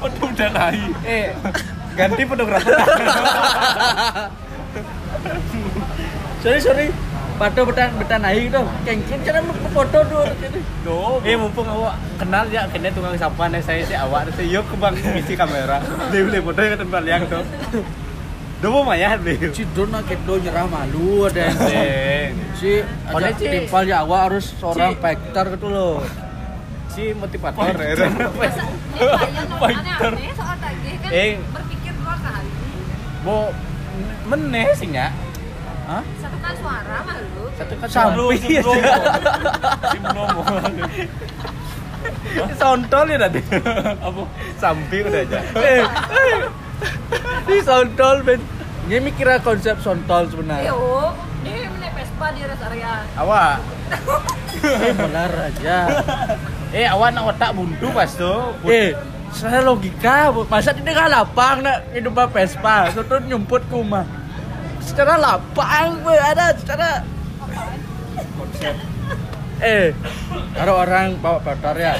Aduh udah naik. eh ganti fotografer sorry sorry pada betan betan naik tuh kengkin cara foto tuh Duh. eh mumpung awak kenal ya kena tukang sampah nih saya si awak saya yuk ke bang isi kamera dia beli foto yang tempat liang tuh Dua maya deh. si Dona kedo nyerah malu ada yang Eh, si ada timpal ya awak harus seorang fighter gitu loh si motivator ya. Soal tagih kan Eh. berpikir dua kali. Mau meneh sih nya. Hah? Satu kan suara malu. Satu kan Sampai. Sim promo. Sim promo. Sontol ya tadi. Apa? Sampai udah aja. di sontol ben dia mikir konsep sontol sebenarnya Yo, dia mana Vespa di rest area. Awak. eh benar aja Eh awak nak otak buntu pas tuh. eh secara logika masa di tengah lapang nak hidup Vespa itu nyumput ke rumah secara lapang ada secara Konsep. eh kalau orang bawa motor ya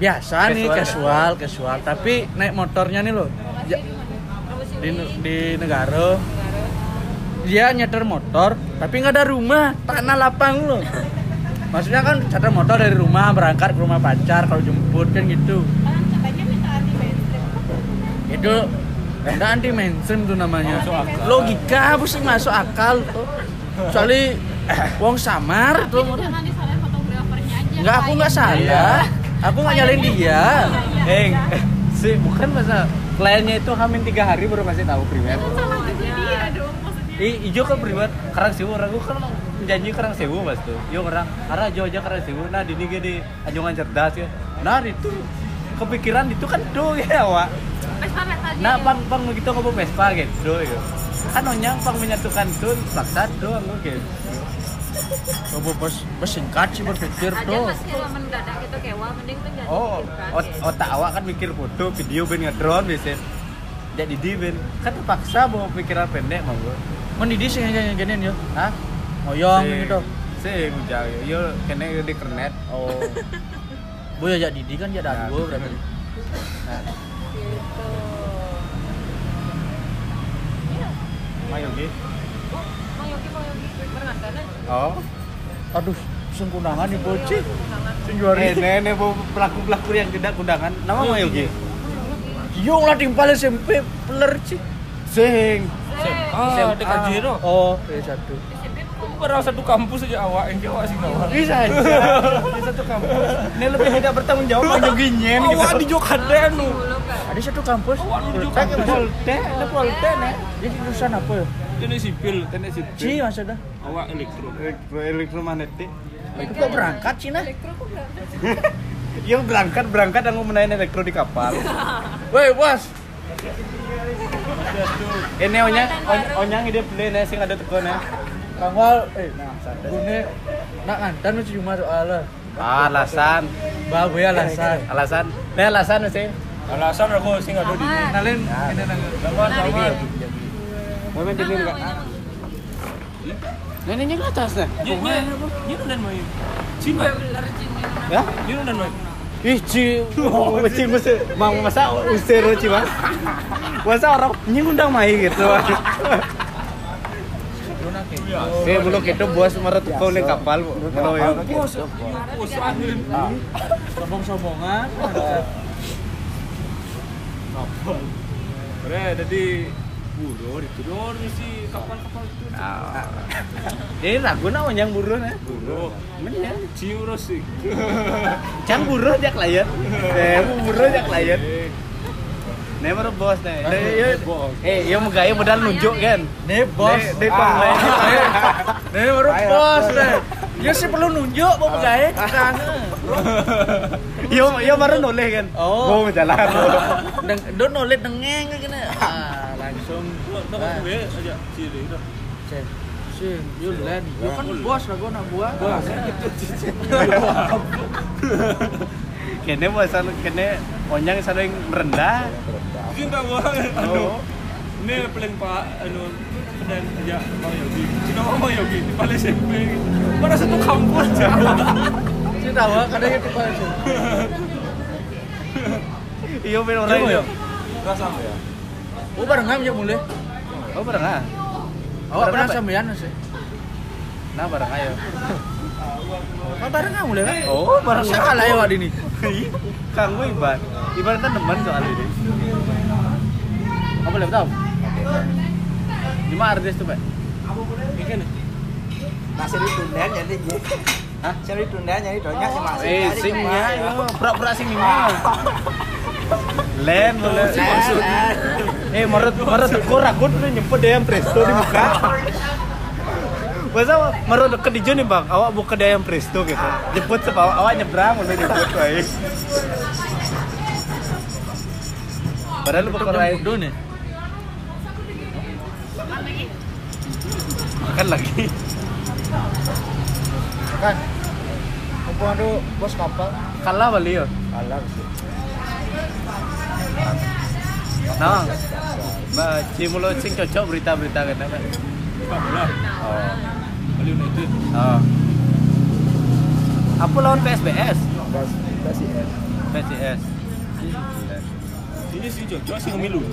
Biasa nih Casual. casual casual. Tapi naik motornya nih loh. Lokasi Ya, di di negara dia nyetir motor tapi nggak ada rumah. Tanah lapang loh. Maksudnya kan charter motor dari rumah berangkat ke rumah pacar kalau jemput kan gitu. Kan mainstream. itu ada anti mainstream tuh namanya. Akal. logika sih? Masuk akal tuh. Soalnya wong samar tuh. Nggak aku nggak salah aku nggak nyalain dia Eh, si bukan masa kliennya itu hamin tiga hari baru kasih tahu primer. Salah juga dia dong maksudnya. I, ijo kan primer karang sewu orang gua kan janji karang sewu mas tuh. Yo orang arah jo aja karang sewu. Nah di ge di anjungan cerdas ya. Nah itu kepikiran itu kan tuh ya aja. Nah, pang pang begitu ngobrol Vespa gitu ya. Kan onyang pang menyatukan tuh paksa doang gitu. Coba pas pas singkat sih berpikir Aja tuh. mendadak gitu kewa mending tuh jadi Oh, ot- otak awak kan mikir foto, video ben ngedrone biasa. Jadi di ben kan terpaksa bawa pikiran pendek mah gua. Mendidi sih yang gini yo. Hah? Oyong Si- gitu. Si ujang yo, yo kene di kernet. Oh. Bu ya jadi Didi kan jadi Nah, aku berarti. Nah, gitu. Mayo Gi. Oh, Bang Yogi, Bang Yogi, berangkat kan? Oh. Aduh, sing kundangan nih boci. Undangan. Sing juara. Eh, nenek bawa pelaku-pelaku yang tidak kundangan. Nama Mayo Gi. Yo lah timpal SMP peler sih. Sing. Ah, dekat Jiro. Oh, eh satu. Pernah satu kampus aja awak yang awak sih awak. Bisa aja. Di satu kampus. Ini lebih tidak bertanggung jawab nyen gitu. Awak di Jogja anu. Kan. Ada satu kampus. Awak Kayak kampus. polte, ada polte nih. Jadi jurusan apa ya? Ini sipil. Teknik Ci sipil. maksudnya. Awak elektro. Elektro- Elektromagnetik. Itu kok berangkat sih nah? Elektro kok berangkat? Yo berangkat berangkat dan mau menaik elektro di kapal. Woi bos, Ini onyang on- onyang ide beli nih sing ada teko nih. Kangwal, eh nah. Gune, nak ngantan lu cuma soalnya. Alasan, Babu ya alasan. alasan. Nih alasan sih. Alasan aku sih nggak ada di sini. Kenalin, ini nang. Sama sama. Mau main dingin enggak? Nah, ini atas nih. Ini ini dan main. Cima. Ya? Ini dan main. Ih, ci, ci masa mau masa usir ci bang. Masa orang ini undang main gitu. Eh, belum gitu bos marah teko ning kapal, Bu. Ngono ya. Bos, bos. Sombong-sombongan. Bre, jadi buru itu dor misi kapal-kapal itu. Ah. Ini ragu na onyang buruh nih. Buru. Men Ciuro sih. Can buruh jak klien. Eh, buruh jak klien. Nih baru bos nih. Bos. Eh, iya mau gaya modal nunjuk kan. Nih bos, Nih, nih, Bang. Ah, nih baru bos deh. Ya sih perlu nunjuk mau pegawai kan. Iya, iya baru noleh kan. Oh. Mau jalan. Deng, do nolit dengeng gini. Ah, langsung. Dah aku be aja ciri dah. You land. Yo kan bos lah gua nak buat. Kene bosan kene onyang sering merendah. Cinta gua anu. Ini paling pak anu dan aja Bang Yogi. Cina Bang Yogi di paling SMP. Mana satu kampus. Sih tahu kadang itu pas. Iya ben orang itu. ya. Rasa apa ya? Oh barengan aja mulai. Oh bareng ah. Awak Bareng pernah sampean sih. Nah bareng ayo. Oh barengan mulai kan? Oh bareng. Saya kalah ya ini. Kang gue. Iban kan teman soal ini. Apa tahu? Di mana artis tuh, Pak? Ikan. Masih ditunda jadi Hah? Seri tunda jadi donya sih masih. Eh, singnya, yo, pura-pura sing ini. Len, boleh. Eh, marut marut teko ragut tuh nyempet deh yang presto di muka. Masa marut deket di nih bang, awak buka deh yang presto gitu. Jemput sebawa awak nyebrang, udah jemput baik. Padahal lu bakal lain Dulu nih. makan lagi. Kan. Apa ada bos kapal? Kalah bali yo. Alam sih. Nah, Mbak Cimulo sing cocok berita-berita kan? Oh. Bali United. Oh. Apa lawan PSBS? Ya. PSIS. Ini sih cocok sih ngemilu.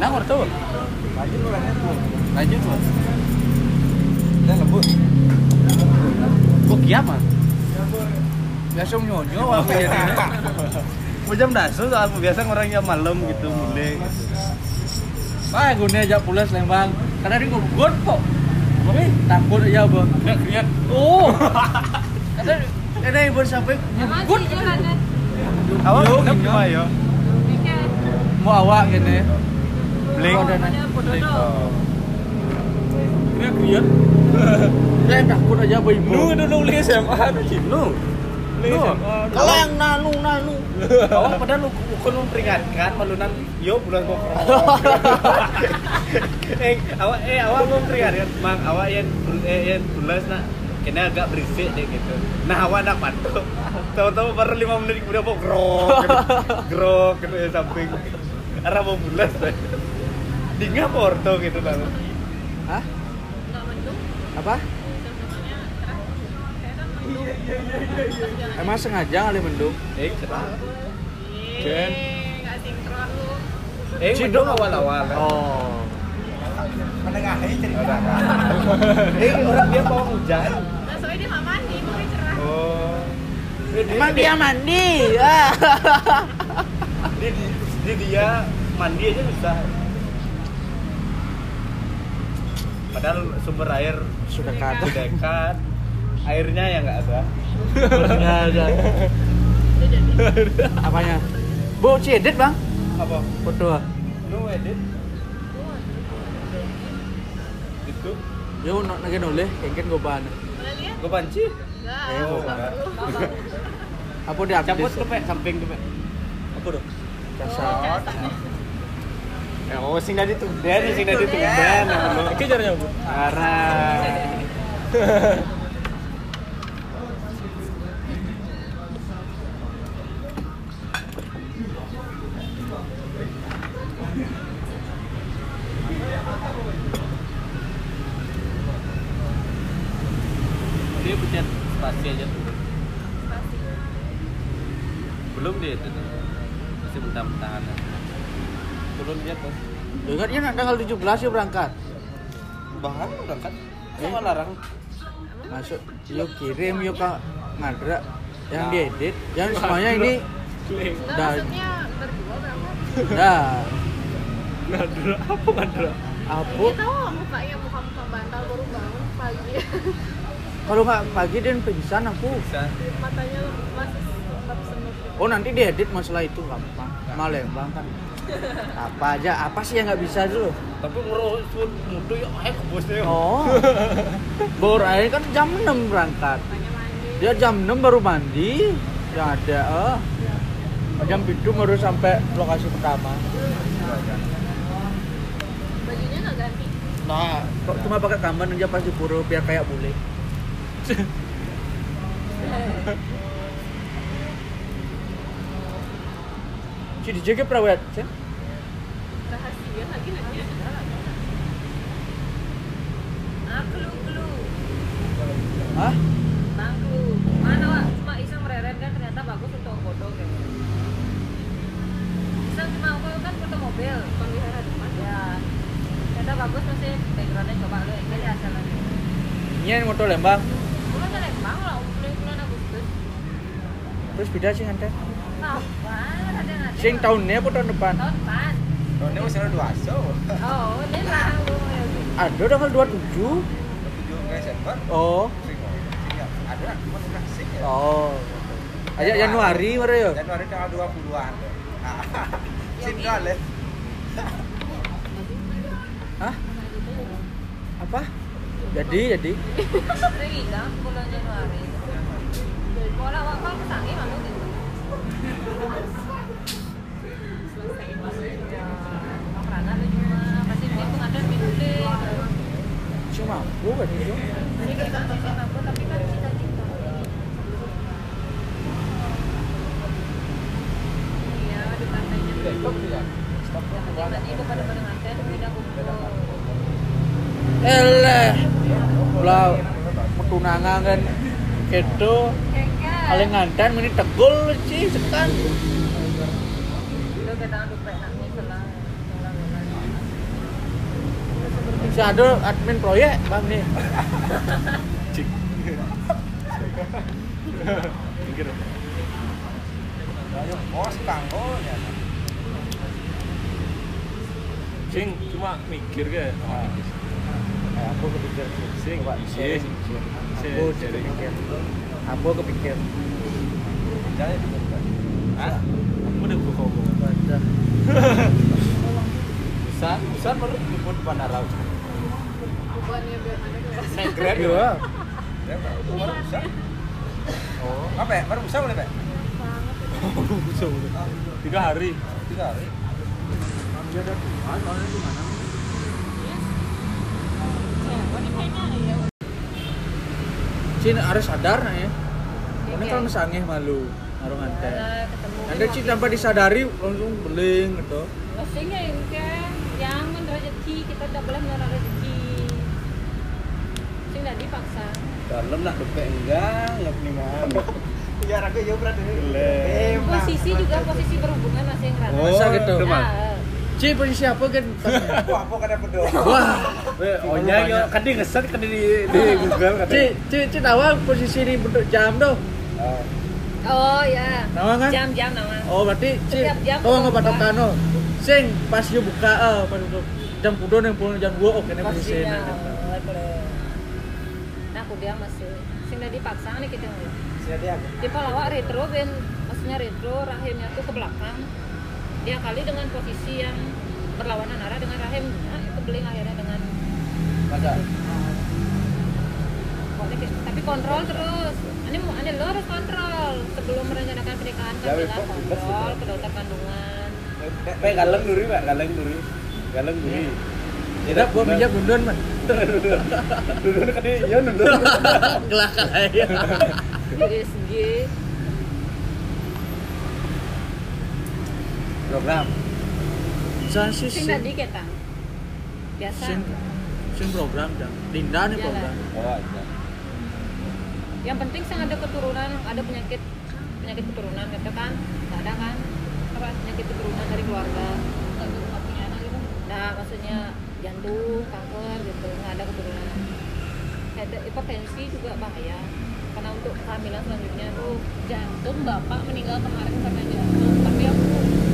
Nah, ngerti tuh. Lanjut orangnya tuh. Lanjut tuh. Dan lembut. Kok kiam ah? Biasa nyonyo apa ya ini? Mau jam dasu soal biasa orang jam malam gitu mulai. Ah, gue aja pulas Lembang. Karena dia gue kok. Tapi takut aja, Bang. Nggak kriat. Oh. Karena ada yang sampai Yo, kenapa iya. ya? Mau awak gini. Blink. Oh, tuh. Nggak kriat. Saya takut aja, Bu Ibu. Lu udah nulis SMA tuh sih. Lu. Loh, Kalau yang nanu nanu. Awak padahal lu bukan memperingatkan malunan yo bulan kok. eh awak eh awak mau peringatkan mang awak yang eh yang tulis nak kena agak berisik deh gitu. Nah awak nak pantau. Tahu-tahu baru lima menit kemudian kok grok grok gitu ya samping arah mau bulas deh. Dingin porto gitu lah. Hah? Apa? Contohnya cerah. Saya kan mendung. Emang sengaja kali mendung? Eh cerah. Ih, nggak sinkron lu. Eh mendung awal-awal. Oh. Menengahi cerita. Eh orang dia mau hujan. Nah, soalnya dia nggak mandi, makanya cerah. Oh. Emang dia mandi. Ah. Dia, dia, dia mandi aja susah. Padahal sumber air Sudah sudah dekat, airnya yang nggak ada. Enggak ada. Apanya? Bu, cedit bang. Apa? Foto. Lu edit? Itu? Yo, nak lagi noleh, kengken gue ban. Boleh lihat? Gue panci? Nggak. Eh, Oh, nggak nggak. perlu. Apa dia Cabut Pak, samping tuh, Pak. Apa dong? Dasar. Ya, oh, sing tadi tuh ben, sing tadi tuh ben. Iki caranya apa? Arah. Dia pencet spasi aja tuh. Belum dia itu tuh. Masih mentah-mentahan. Turun dia tuh. Ya kan dia nak tanggal 17 ya berangkat. Bahkan berangkat. Sama larang. Masuk, yuk kirim yuk ke ngadra yang diedit, yang semuanya ini Nggak, dah maksudnya berdua berangkat. dah Ngadra, apa ngadra? apa Dia tahu mukanya muka-muka bantal baru bangun pagi. kalau nggak pagi dia pingsan aku. Matanya masih oh nanti diedit masalah itu gampang Malembang kan apa aja apa sih yang nggak bisa dulu Tapi ngurus mutu ya ayo ke bosnya. oh. Baru aja kan jam 6 berangkat. Dia jam 6 baru mandi. Yang ada eh. Jam itu baru sampai lokasi pertama. Bajunya nggak ganti. nah kok cuma pakai kamban aja pas di pura biar kayak bule si dijaga perawat Cen? Rahasia lagi nanya. Ah, kelu kelu. Hah? Bangku. Mana wak? Cuma iseng mereren kan ternyata bagus untuk foto kayak. Iseng cuma aku kan foto mobil. Pelihara depan. Ya. Ternyata bagus masih backgroundnya coba lu ini hasil lagi. Ini yang motor Lembang Bulan kan Lembang lah, bulan bulan Agustus. terus beda sih nanti Sing tahunnya apa tahun depan Tahun depan. Ini masih ada dua so. Oh, ini lah ada tanggal 27 Tujuh Desember. oh Sing, sing, ada cuma udah sing ya. oh aja Januari mana ya Januari tanggal 20-an. Nah, Sing kali. Hah? apa jadi jadi bulan Januari. Bola wakal kesangi malu gitu. Ya, karena lu cuma kasih duit pengadaan minum deh. cuma mampu kan itu Ini kita kasih mampu tapi kan cita-cita. Iya, di pantainya. Tadi itu pada pada nganten, pindah kumpul. eleh lah tunangan kan itu ini tegul sih sekan Itu kita dupek nangis selang. Si ada admin proyek bang nih Pikir. Ayo bos kanggo ya. Sing cuma mikir ke. Eh, aku kepikir Sing, sharing. Sharing, aku sharing. kepikir aku kepikir Jangan. Hah? Aku udah buka ngomong. Baca. Bisa, bisa baru jemput di bandara. Bukannya biar kelas. Naik grab Iya. Ya, umur bisa. Oh, apa ya? Baru bisa boleh, Pak? tiga hari Tiga hari. Dia ada Tuhan, soalnya di mana? Cewek nih kayaknya ya Cin harus sadar nah ya. Ini Oke. kalau sangeh malu ngaruh nganten. Ada ketemu. Ada Cin tanpa disadari langsung beling gitu. Pastinya yang yang rezeki kita tidak boleh menolak rezeki. Sing tidak dipaksa. dalam nak dupek enggak enggak mana Ya, ragu ya berarti. Boleh. Posisi juga posisi berhubungan masih yang rata. Oh, Masa gitu? itu mah. Nah, Cin posisi apa kan? Wah, apa kada pedo? Wah, oh nya yo kan dia ngeset kan di di Google kan Cin, Cin, Cin awal posisi di bentuk jam tuh. Oh ya. Nama kan? Jam-jam nama. Oh berarti jam kau nggak patokan no. Sing pas yo buka eh pas jam kudo yang pulang jam dua oke nih posisi. Aku bilang masih sing udah dipaksa nih kita dia. Di Palawak retro ben maksudnya retro rahimnya tuh ke belakang. Dia kali dengan posisi yang berlawanan arah dengan rahimnya itu beling akhirnya dengan masa Pokoknya kayak- tapi kontrol terus. Ini mau ada lo harus kontrol sebelum merencanakan pernikahan kan Ya, bilang kontrol gitu. ke dokter kandungan. Pak galeng duri Pak galeng duri galeng duri Tidak, gua pinjam bundon man. Dulu kan dia ya nunduk Gelak ya. USG program sih sing tadi kita biasa. Sing sing program jam. Linda nih program. oh iya yang penting sih ada keturunan ada penyakit penyakit keturunan gitu kan. Nggak ada kan? Apa penyakit keturunan dari keluarga. Nggak punya anak gitu. Nah maksudnya jantung kanker gitu nggak ada keturunan. Ada hipertensi juga bahaya. Karena untuk kehamilan selanjutnya tuh jantung bapak meninggal kemarin karena jantung tapi aku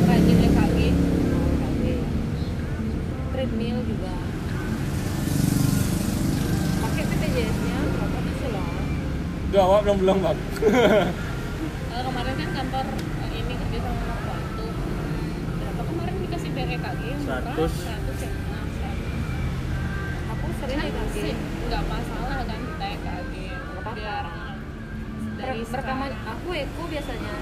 rajin EKG EKG treadmill juga. Pakai BPJS nya berapa sih lah Enggak, awak belum bilang bang kemarin kan kantor eh, ini kerja sama orang tua itu. Berapa kemarin dikasih bayar EKG yang murah? Kan sih nggak masalah kan kita EKG apa-apa. biar dari rekaman aku eko biasanya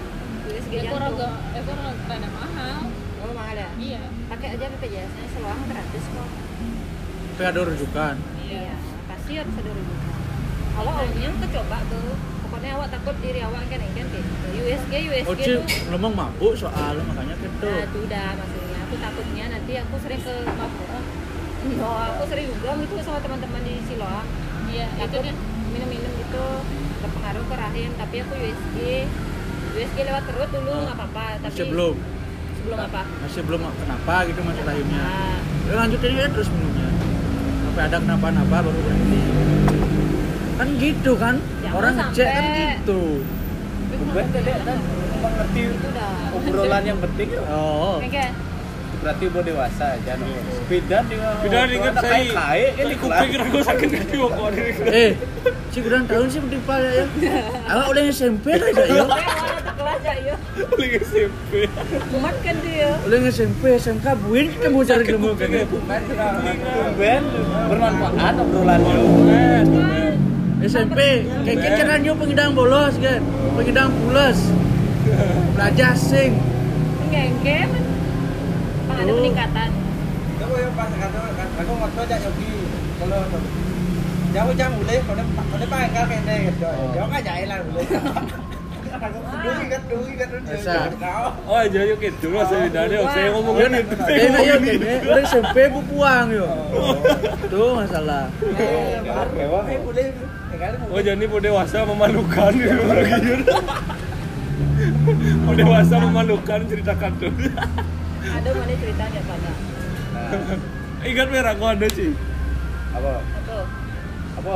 ekor jantung agak ekor rada mahal. Oh mahal ya? Iya. Pakai aja BPJS nya seluang gratis kok. Tapi ada rujukan. iya. Pasti harus ada rujukan. Kalau awalnya kecoba tuh. Pokoknya awak takut diri awak kan kan gitu. USG USG Oh tuh. Ngomong mabuk soal makanya gitu. nah itu udah maksudnya. Aku takutnya nanti aku sering ke mabuk oh aku sering juga itu sama teman-teman di Siloam iya itu takut kan minum-minum gitu berpengaruh ke rahim tapi aku USG USG lewat perut dulu Ah, nggak apa-apa tapi Masih belum. sebelum apa Masih belum kenapa gitu masih rahimnya. nah, Ya, lanjutin aja terus minumnya. Sampai ada kenapa-napa baru berhenti. Kan gitu kan? Jangan Orang ngecek kan gitu. Bukan dedek kan ngerti itu obrolan yang penting yo. Oh. Berarti udah dewasa aja no. Bidan dengan Bidan ingat saya kayak ini kuping aku sakit kaki kok Eh, si kurang tahun sih penting ya. ya. Awak udah SMP lah ya. ya. kelas ya yo Lagi SMP muat kan dia Udah SMP, SMK, buin kita mau cari ilmu kan. Ben bermanfaat obrolannya SMP, kayak kan yo pengidang bolos kan, pengidang pulas, belajar sing. ngengkem Bang ada Oh. peningkatan Kamu yang pas kata aku ngotot aja yogi. Kalau jauh jam boleh, kalau kalau pakai kan kene gitu. Jauh kan jahil lah boleh. Dulu dulu dulu. Oh aja yuk gitu lah saya ngomongin itu Eh, nah, yo kene, udah SMP bu puang yo. Tuh masalah. Eh. Eh Oh jadi mau dewasa memalukan gitu lagi Mau dewasa memalukan ceritakan tuh ada mana cerita dia pada Ingat merah kau ada sih apa apa apa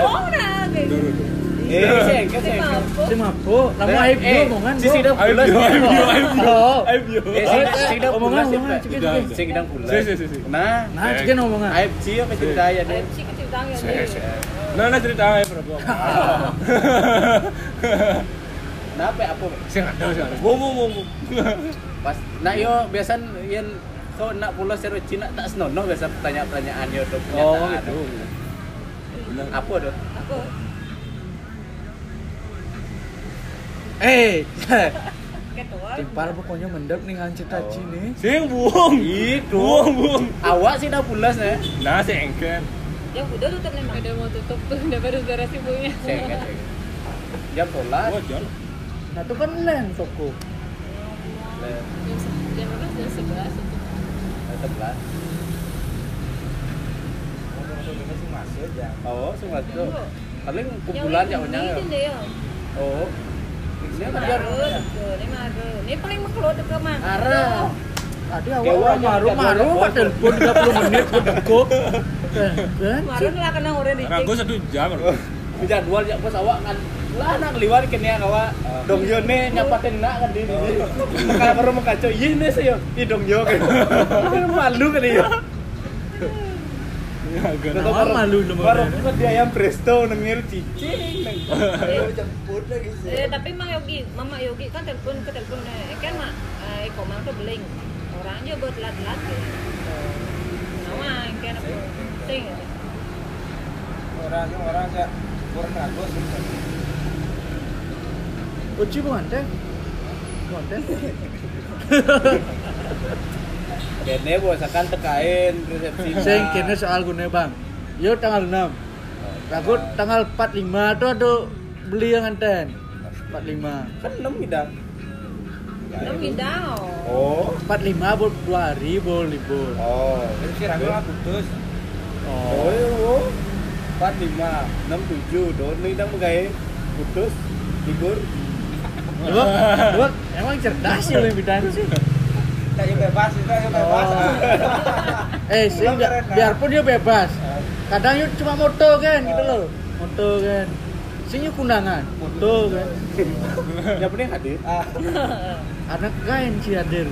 oh nah kayak gitu eh sing sing Si mabuk, lama aib yo omongan. si sidang Aib pulas yo, aib yo, aib yo. Aib yo eh Omongan, sing sidang Si, si, si, si. nah Nah, cikin omongan. aib sih apa cerita ya Aib sih ceritanya. Nah, nah aib nah apa apa Sing ada sih Ngomong ngomong pas nah yo biasa yang kau nak pulas seru Cina tak senonoh biasa pertanyaan pertanyaan yo tuh Oh gitu Apa tuh? Aku. Eh, Ketua. timpal pokoknya mendep nih ngancet aji nih. Sing buang. Itu. Buang, buang. Awak sih dah pulas ya. Nah, sing engken. Ya udah tutup nih. Udah mau tutup tuh, udah baru beres ibunya. Cengket. Jam sholat. Oh, John. Nah itu kan len toko. Jam berapa? Jam sebelas. Sebelas. Masuk ya. Oh, tuh. Paling kumpulan ya. Oh. Ini Ini kan biar ini maru. Ini paling tuh Mang. arah. Tadi orang maru maru telepon 30 menit ke. Kan? Maru lah kena. Ragu jam. Jadwal ya bos awak kan lah nak liwat kene kawa dong yo ne nyapatin nak kan di maka baru makaco iya ne sih yo i dong yo kan malu kan yo Awak malu lu baru kan dia ayam presto nengir cicing neng Jemput lagi sih. Eh, tapi Mang Yogi, Mama Yogi kan telepon ke telepon eh, kan mak eh komang tuh beling. Orangnya buat lat-lat ya. Nama yang kan apa? Ting. ya. Orang orang ya Bukan teh. kene bos akan tekain resepsi Sing kene soal gune bang. Yo tanggal 6. Aku tanggal 45 tuh ada beli yang anten. 45. kan enam bidang Lo pindah. oh 45 buat 2 hari boleh libur. oh sih ragu lah putus. oh oh empat lima enam tujuh don nih dang pegawai putus libur Dua, dua, emang cerdas ya lebih bidang sih. Kita yang bebas, kita yang bebas. Eh, sih biarpun dia bebas. Kadang yuk cuma moto kan gitu loh. Moto kan. Sing yuk kundangan, moto kan. yang penting hadir Anak kain si hadir.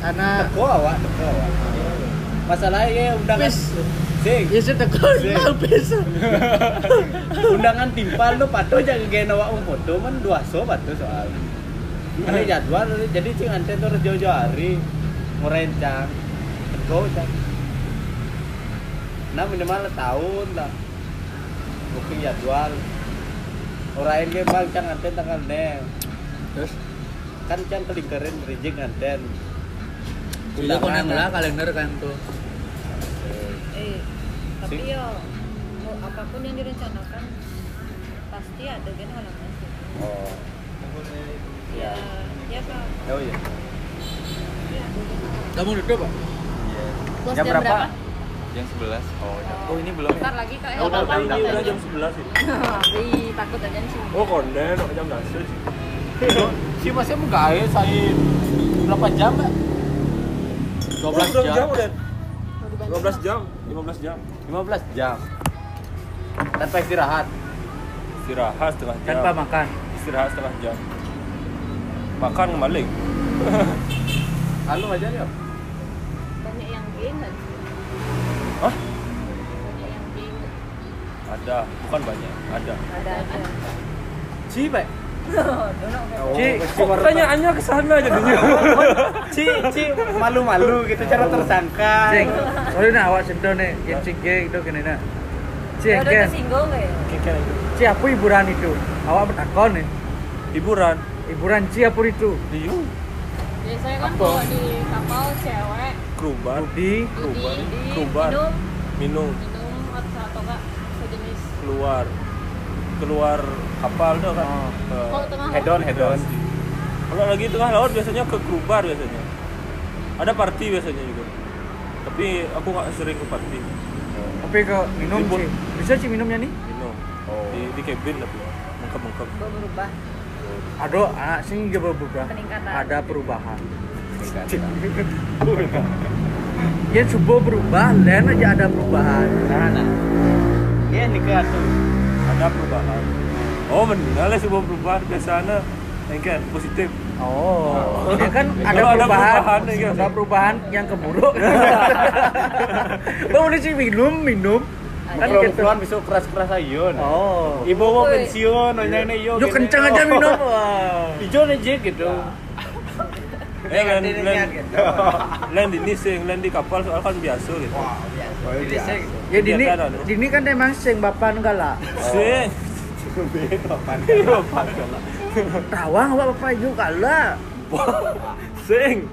Anak teko awak teko awak masalahnya undangan. Sing. Ya teko Sing. mau bisa. undangan timpal lu patuh jangan gaya awak um foto man dua so patuh soal. Ada jadwal jadi cing anten tuh jauh-jauh hari merencang teko cang nah minimal tahun lah booking jadwal. Orang ke bang cang anten tanggal nem Terus? Kan cang kelingkarin reject anten Iya koneng lah kalender kan tuh. Tapi Sing. ya mau apa pun yang direncanakan pasti ada kan halangan sih. oh Ya, ya Kak. oh iya Ya, Kamu duduk pak? Bos jam jam berapa berapa? jam 11 oh jam oh ini belum Bentar lagi kak. Ya udah, udah aja. jam 11 ini. Ih, takut aja nih sini. Oh, konden, oh, jam 11 sih. si masih mau gawe saya berapa jam mbak? 12 jam jam udah. 15 jam, 15 jam. 15 jam tanpa istirahat Istirahat setengah jam. Tanpa makan. Istirahat setengah jam. Makan kembali. Halo aja ya Banyak yang sih? Hah? Banyak yang game. Ada, bukan banyak, ada. ada ada. Pak Dono Ci, Kok pertanyaannya ke sana jadinya. Ci, Ci malu-malu gitu cara tersangka Cing, sorry nah awak sedon nih, yang cing gitu kene nah. Ada kan. tersinggung nggak ya? Itu. Ci apa hiburan itu? Awak bertakon nih. Hiburan. Hiburan Ci apa itu? Diu. Biasanya kan kalau di kapal cewek Keruban. Keruban. di Keruban. minum, Minum. minum atau atau enggak sejenis. Keluar. Keluar kapal tuh kan. Oh. Ke- tengah head on head on Kalau lagi tengah laut biasanya ke Krubar biasanya. Ada party biasanya juga. Tapi aku nggak sering ke party. tapi ke minum Libur. Ci. Bisa Ci minumnya nih? Minum. Oh. Di, di cabin tapi mengkem-mengkem. Berubah. Aduh, anak sing juga berubah. Peningkatan. Ada perubahan. Ya subuh berubah, lain aja ada perubahan. Nah, ya nikah tuh Ada perubahan. Oh benar lah sebuah perubahan biasanya. Yang kan positif. Oh, ya kan ada Kalau ada perubahan, perubahan, ya, ada perubahan yang keburuk. Bang udah sih minum, minum. Kan kalau gitu. keluar besok keras-keras ayo nah. Oh. ibu mau pensiun nanya ini yo Yuk kencang aja minum. Hijau aja gitu Eh lain lain gitu. lain di ini sih, lain di kapal soal kan biasa gitu. Oh, Jadi iya. saya- Ya dini, Biasa ada. dini kan emang sing bapak nu galak. Sing. Beda, Pan. Bapak galak. Tawang awak bapak yuk galak. Sing.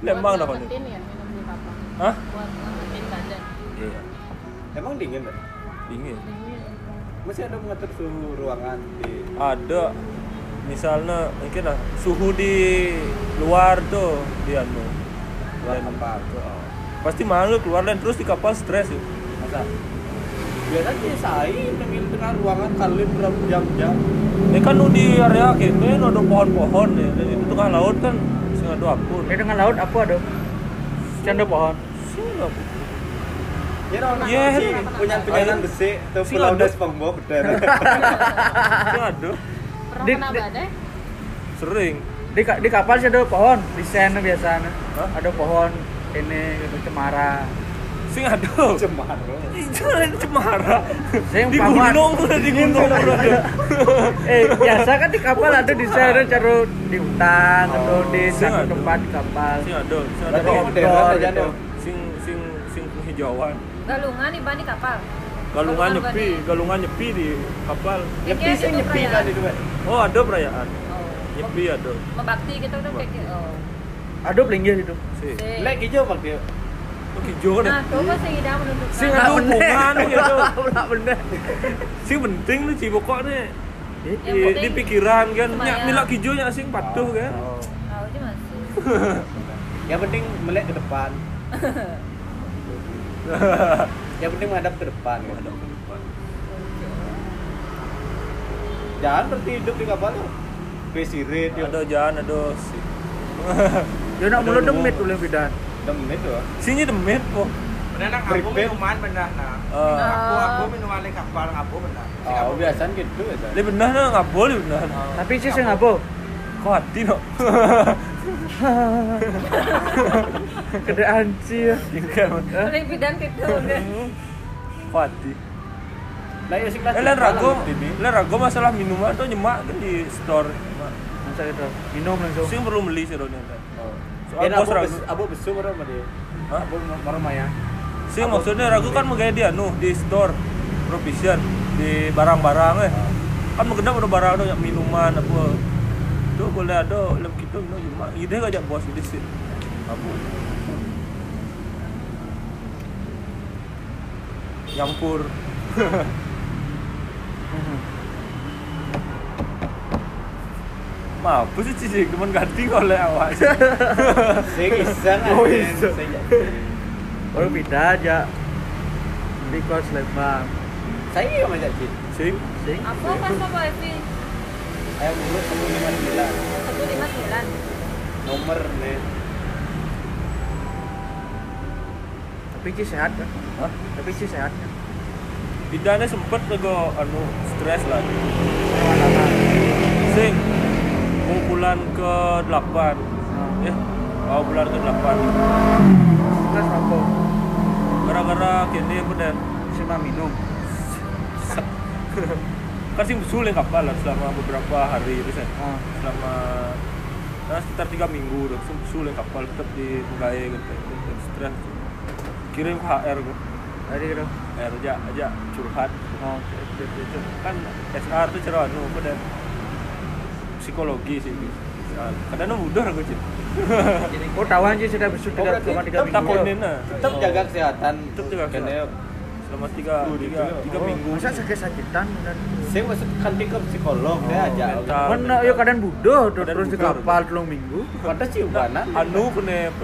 Lembang dah. Ngangetin ya. Hah? Buat ngangetin badan. Iya. Emang dingin tak? Dingin. Masih ada mengatur suhu ruangan di Ada misalnya mungkin lah suhu di luar tuh di anu luar Dan- kapal. Pasti malu keluar dan terus di kapal stres ya. Masa? Biasanya saya dengan tengah ruangan kali berapa jam-jam. Ini kan nu di area kene nu ada pohon-pohon ya. Dan itu tengah laut kan sing ada apun. Di tengah laut apa ada? Canda pohon. Sing apa? Ya orang Iya. punya penyanan besi tuh Si pulau ada. das. Sing ada. Pernah Di- kena di- badai? Sering. Di, di kapal sih ada pohon, di sana biasanya. Hah? Ada pohon ini gitu cemara. Sing ada. Cemar. Jangan cemara. Sing Di gunung tuh di gunung eh biasa kan di kapal ada di sana cara di hutan atau di satu tempat di kapal. Sing ada. Sing ada. Gitu. Sing sing sing hijauan. Galungan di bani kapal. Galungan nyepi, galungan nyepi di kapal. Nyepi Iya, sih itu nyepi kan itu. Oh, ada perayaan. Oh. Nyepi ada. Membakti gitu tuh kayak. Oh. Ada pelinggih itu. Sih. Sing. Lek hijau pak dia. Oh, hijau kan. Nah, coba sing ida menunjukkan. Sing ada hubungan gitu. Enggak bener. Sing penting nih sih pokoknya di, di, pikiran kan nyak milak hijau nya sing patuh kan. Oh. Tahu aja masih. Yang penting melek ke depan. Yang penting menghadap ke depan. Kan? Jangan berarti hidup di kapal tuh. Besi rate ya. Ada jalan ada si. Dia nak mulu demit boleh bidan. Demen tuh. Sini demit kok. Benar nak aku minuman benar nah. Aku aku minuman di kapal ngapo benar. Oh, biasanya gitu ya. Dia benar nah nggak boleh benar. Tapi sih sing apa? Kok hati no? Kedaan sih ya. Sering bidan gitu. Kok hati. Lah ya sing Eh, lain ragu, lain ragu masalah minuman tuh nyemak kan di store. Masa itu minum langsung. Sing perlu beli sih Soal bos abu ragu. abu besu sama dia? Hah? Abu marah ya. Sih maksudnya ragu kan menggaya dia nu di store provision di barang-barang eh. Kan mengendap ada barang ada minuman apa. Tuh boleh ada lem kita minum cuma ide aja bos di sini. Apa? Nyampur. Maaf, sih cici teman ganti oleh awak. Saya iseng Oh, iseng. Baru beda aja. Di kos Lembang. Saya yang ngajak Cid. Sing Sing. Apa pas apa Evi? Ayam mulut 159. 159. Nomor nih. Tapi sih sehat kan? Hah? Tapi sih sehat kan? Bidane sempet nego anu stres lah. Sing mau bulan ke 8 ya mau bulan ke 8 Terus apa? gara-gara kini apa dan mah minum. kan sih sulit kapal lah selama beberapa hari itu saya Ah. selama nah, sekitar tiga minggu udah sulit kapal tetap di pegawai gitu stres kirim ke HR gitu Tadi gitu. HR aja aja curhat Oh. kan SR tuh cerah apa dan psikologi sih. Nah, kadang mudah aku sih Oh tahu aja sudah Oh, berarti selama tiga tetap minggu. takonin nah Tetap jaga kesehatan. Tetap jaga Kene selama tiga tiga, gitu. tiga Oh, minggu. Masa sakit-sakitan dan saya masuk kantin ke psikolog Oh, dia aja. Mana yo kadang budo tuh Kadang terus di kapal telung minggu. Pada ciumanan. anu kene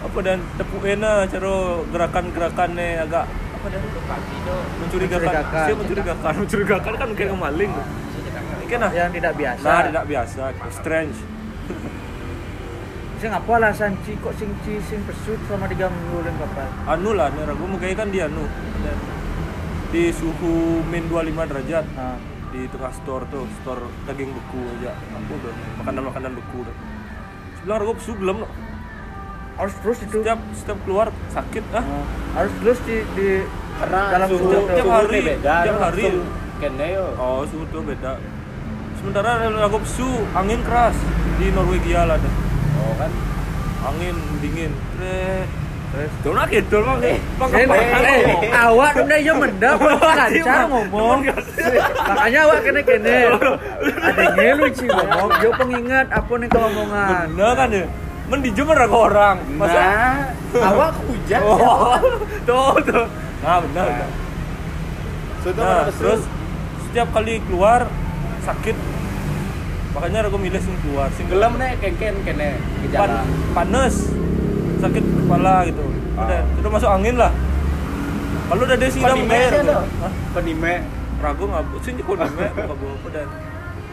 apa dan tepuin cara gerakan-gerakannya agak apa dan mencurigakan. Mencurigakan. sih mencurigakan? Mencurigakan kan kayak maling kan nah Yang tidak biasa. nah tidak biasa strange Sing apa alasan ci kok sing ci sing pesut selama tiga minggu di kapal? anu lah nih ragu mungkin kan dia anu dan di suhu min 25 derajat Nah, di tengah store tuh store daging beku aja aku udah makanan makanan beku udah sebelah ragu pesu belum no. harus terus itu. setiap setiap keluar sakit ah Nah, harus terus di di Karena dalam suhu suhu tiap suhu hari, tiap hari. Kene yo. Oh, suhu tuh beda. Sementara lagu su angin keras di Norwegia lah ada. Oh kan. Angin dingin. Tret. Kidul mah Eh, eh, kebangan eh, ngomong. awak udah ya mendap lancar ngomong. Makanya awak kene kene. Ada ngelu sih ngomong. Yo pengingat apa nih keomongan. Bener kan ya? Mendijum orang orang. Masa Nah, awak hujan. Oh, tuh tuh. Nah benar. Nah, mana terus setiap kali keluar sakit. Makanya aku milih sing keluar, sing Gelem nih kengken kene pan, gejala. panas, sakit kepala gitu. Udah, udah masuk angin lah. Kalau udah tuh. tuh. Hah? Penime. Ragu ngabut sih kok dime apa dan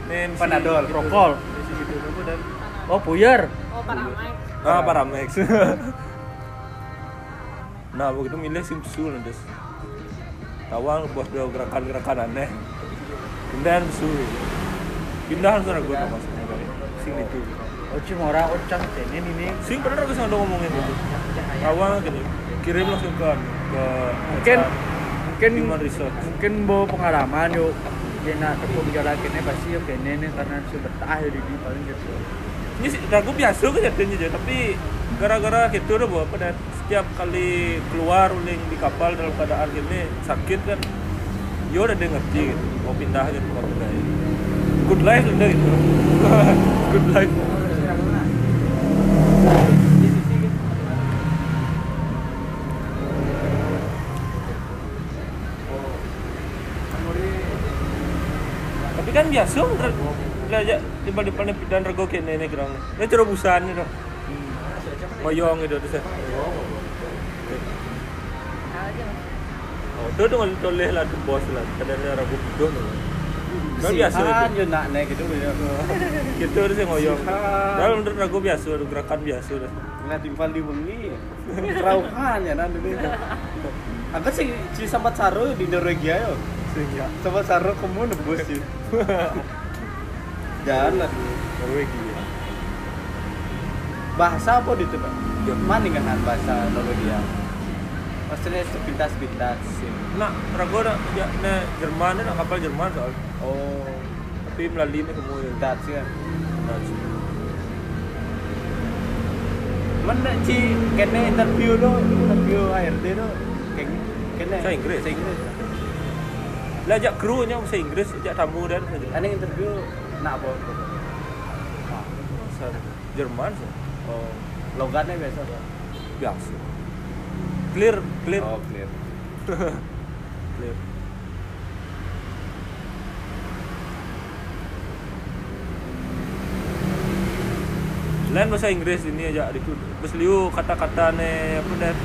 nen si- Panadol, gitu, Prokol. si gitu apa dan Oh, buyar. Oh, paramai. ah paramex nah begitu milih simsul nanti tawang buat gerakan-gerakan aneh pindahan su pindahan sana gue nama sing itu Oh, cuma orang ucang kene ini. sing bener aku sing ada ngomongin gitu tawang gini kirim langsung ke ke Mungkin mungkin Human resource. mungkin bawa pengalaman yuk. Kena tepung jalan kene pasti yuk kene nih karena sudah betah jadi di paling gitu. ini sih aku biasa jadinya aja tapi gara-gara gitu udah bawa apa dan setiap kali keluar uling di kapal dalam keadaan gini sakit kan yo udah dia ngerti gitu mau pindah gitu mau pindah good life udah gitu? Good life. Tapi kan biasa belajar di balik depan dan rego kene ini kerang ini cerobosan itu ngoyong gitu terus ya? Oh tuh tuh nggak toleh lah tuh bos lah kadang ragu budo kan biasa Kan itu yo nak nih gitu ya. gitu terus ya ngoyong dalam menurut ragu biasa ada gerakan biasa udah Nggak timpal di wengi. Rauhan ya nanti. Aku sih ci sempat saru di Norwegia yo. Sempat saru kamu nebus sih. Jalan Norwegia. Bahasa apa di itu, Pak? Mana kan bahasa Norwegia? Maksudnya sepintas-pintas sih. nah ragu ada ya nah Jerman nah kapal Jerman soal Oh, tapi melalui ini kamu ya pintas kan. Nah, Mana ci kene interview do, interview HRD. Kayak kene. Bahasa Inggris? Bahasa Inggris. lah ajak kru nya bahasa Inggris ajak tamu dan saja Ane interview nak apa? bahasa Jerman sih Oh, logatnya biasa biasa clear clear? Oh, clear. clear. Lain bahasa Inggris ini aja itu besliu kata-kata ne apa dan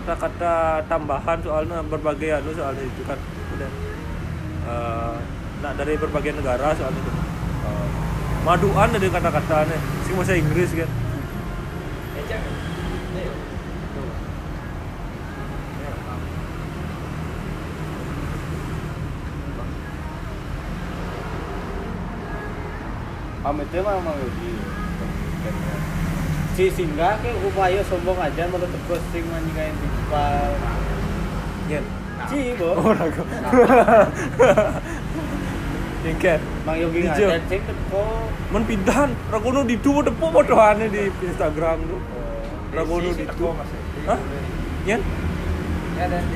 kata-kata tambahan soalnya berbagai anu soalnya itu kan udah Eh, nah dari berbagai negara soalnya itu. Eh, maduan dari kata-kata nih sing bahasa Inggris kan Pamit dia mah mau di. Si singgah ke upaya sombong aja mau tetep posting manjingan di kepal. Yen. Ci, bo. Oh, ragu. Ingker. Mang Yogi Dijo. ngajar cek teko. Men pindahan, ragono ditu depo podoane di Instagram tuh. Ragono ditu. Hah? Yen? Ya dan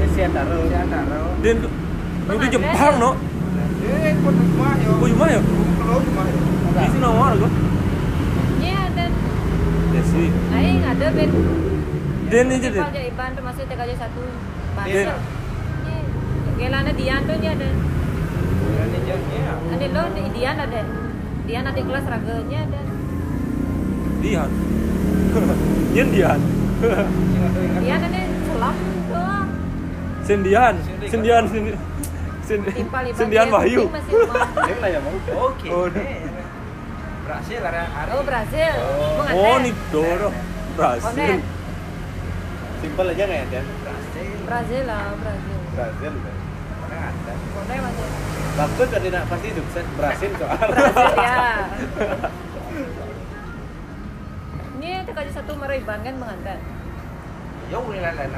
Desi Antaro. Desi Antaro. Den tuh di Jepang no. Eh, kau rumah yo. Oh, gimana ya? Kalau rumah yo. Di sini nomor gua. Iya dan Desi. aing ada ben Den aja Den. Ipal Jaiban termasuk TKJ satu Den. Gelana Dian tuh nya ada. Ada lo di Dian ada. Dian ada kelas raganya ada. Dian. Yen Dian. Dian ada doang. Sendian. Sendian. Sendian. Sendian dia Wahyu. lah ya mau. Oke. Oh, Berhasil ada ada. Oh Brazil. Mau Oh, nganter. nih Doro. Brasil. Konen. Simpel aja nggak ya, Dan? Brazil lah Brazil. Brazil. Dan. Konen masih. Bagus tadi nak pasti sukses Brazil soal. Ya. Ini TKJ satu Meraiban kan mengantar. Yo boleh lain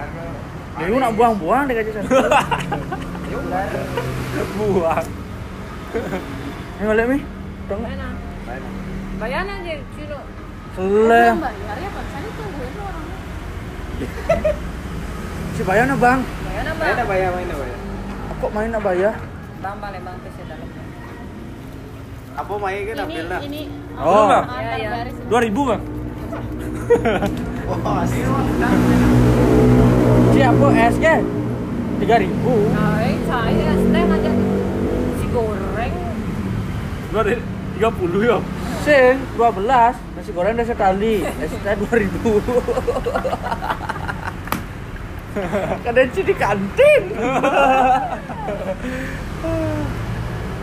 Dewi nak buang-buang deh kaji satu. Buang. Ini balik aja. Seleh. bayar ya pak saya tungguin lo Si bayar na bang? Bayar na Main bang? apa ya, main apa ya? Ako main na bayar. Bang Palembang tuh sih dalam. Apa main kan ini ambil lah. ini Oh. antar Iya, iya. garis ini. 2000 bang Oh, mah. Si apa es ke? 3000. Nah, saya teh ngajak si goreng. Dua dari 30 ya Sing 12, nasi goreng udah sekali. Es teh 2000. Kadang sih di kantin.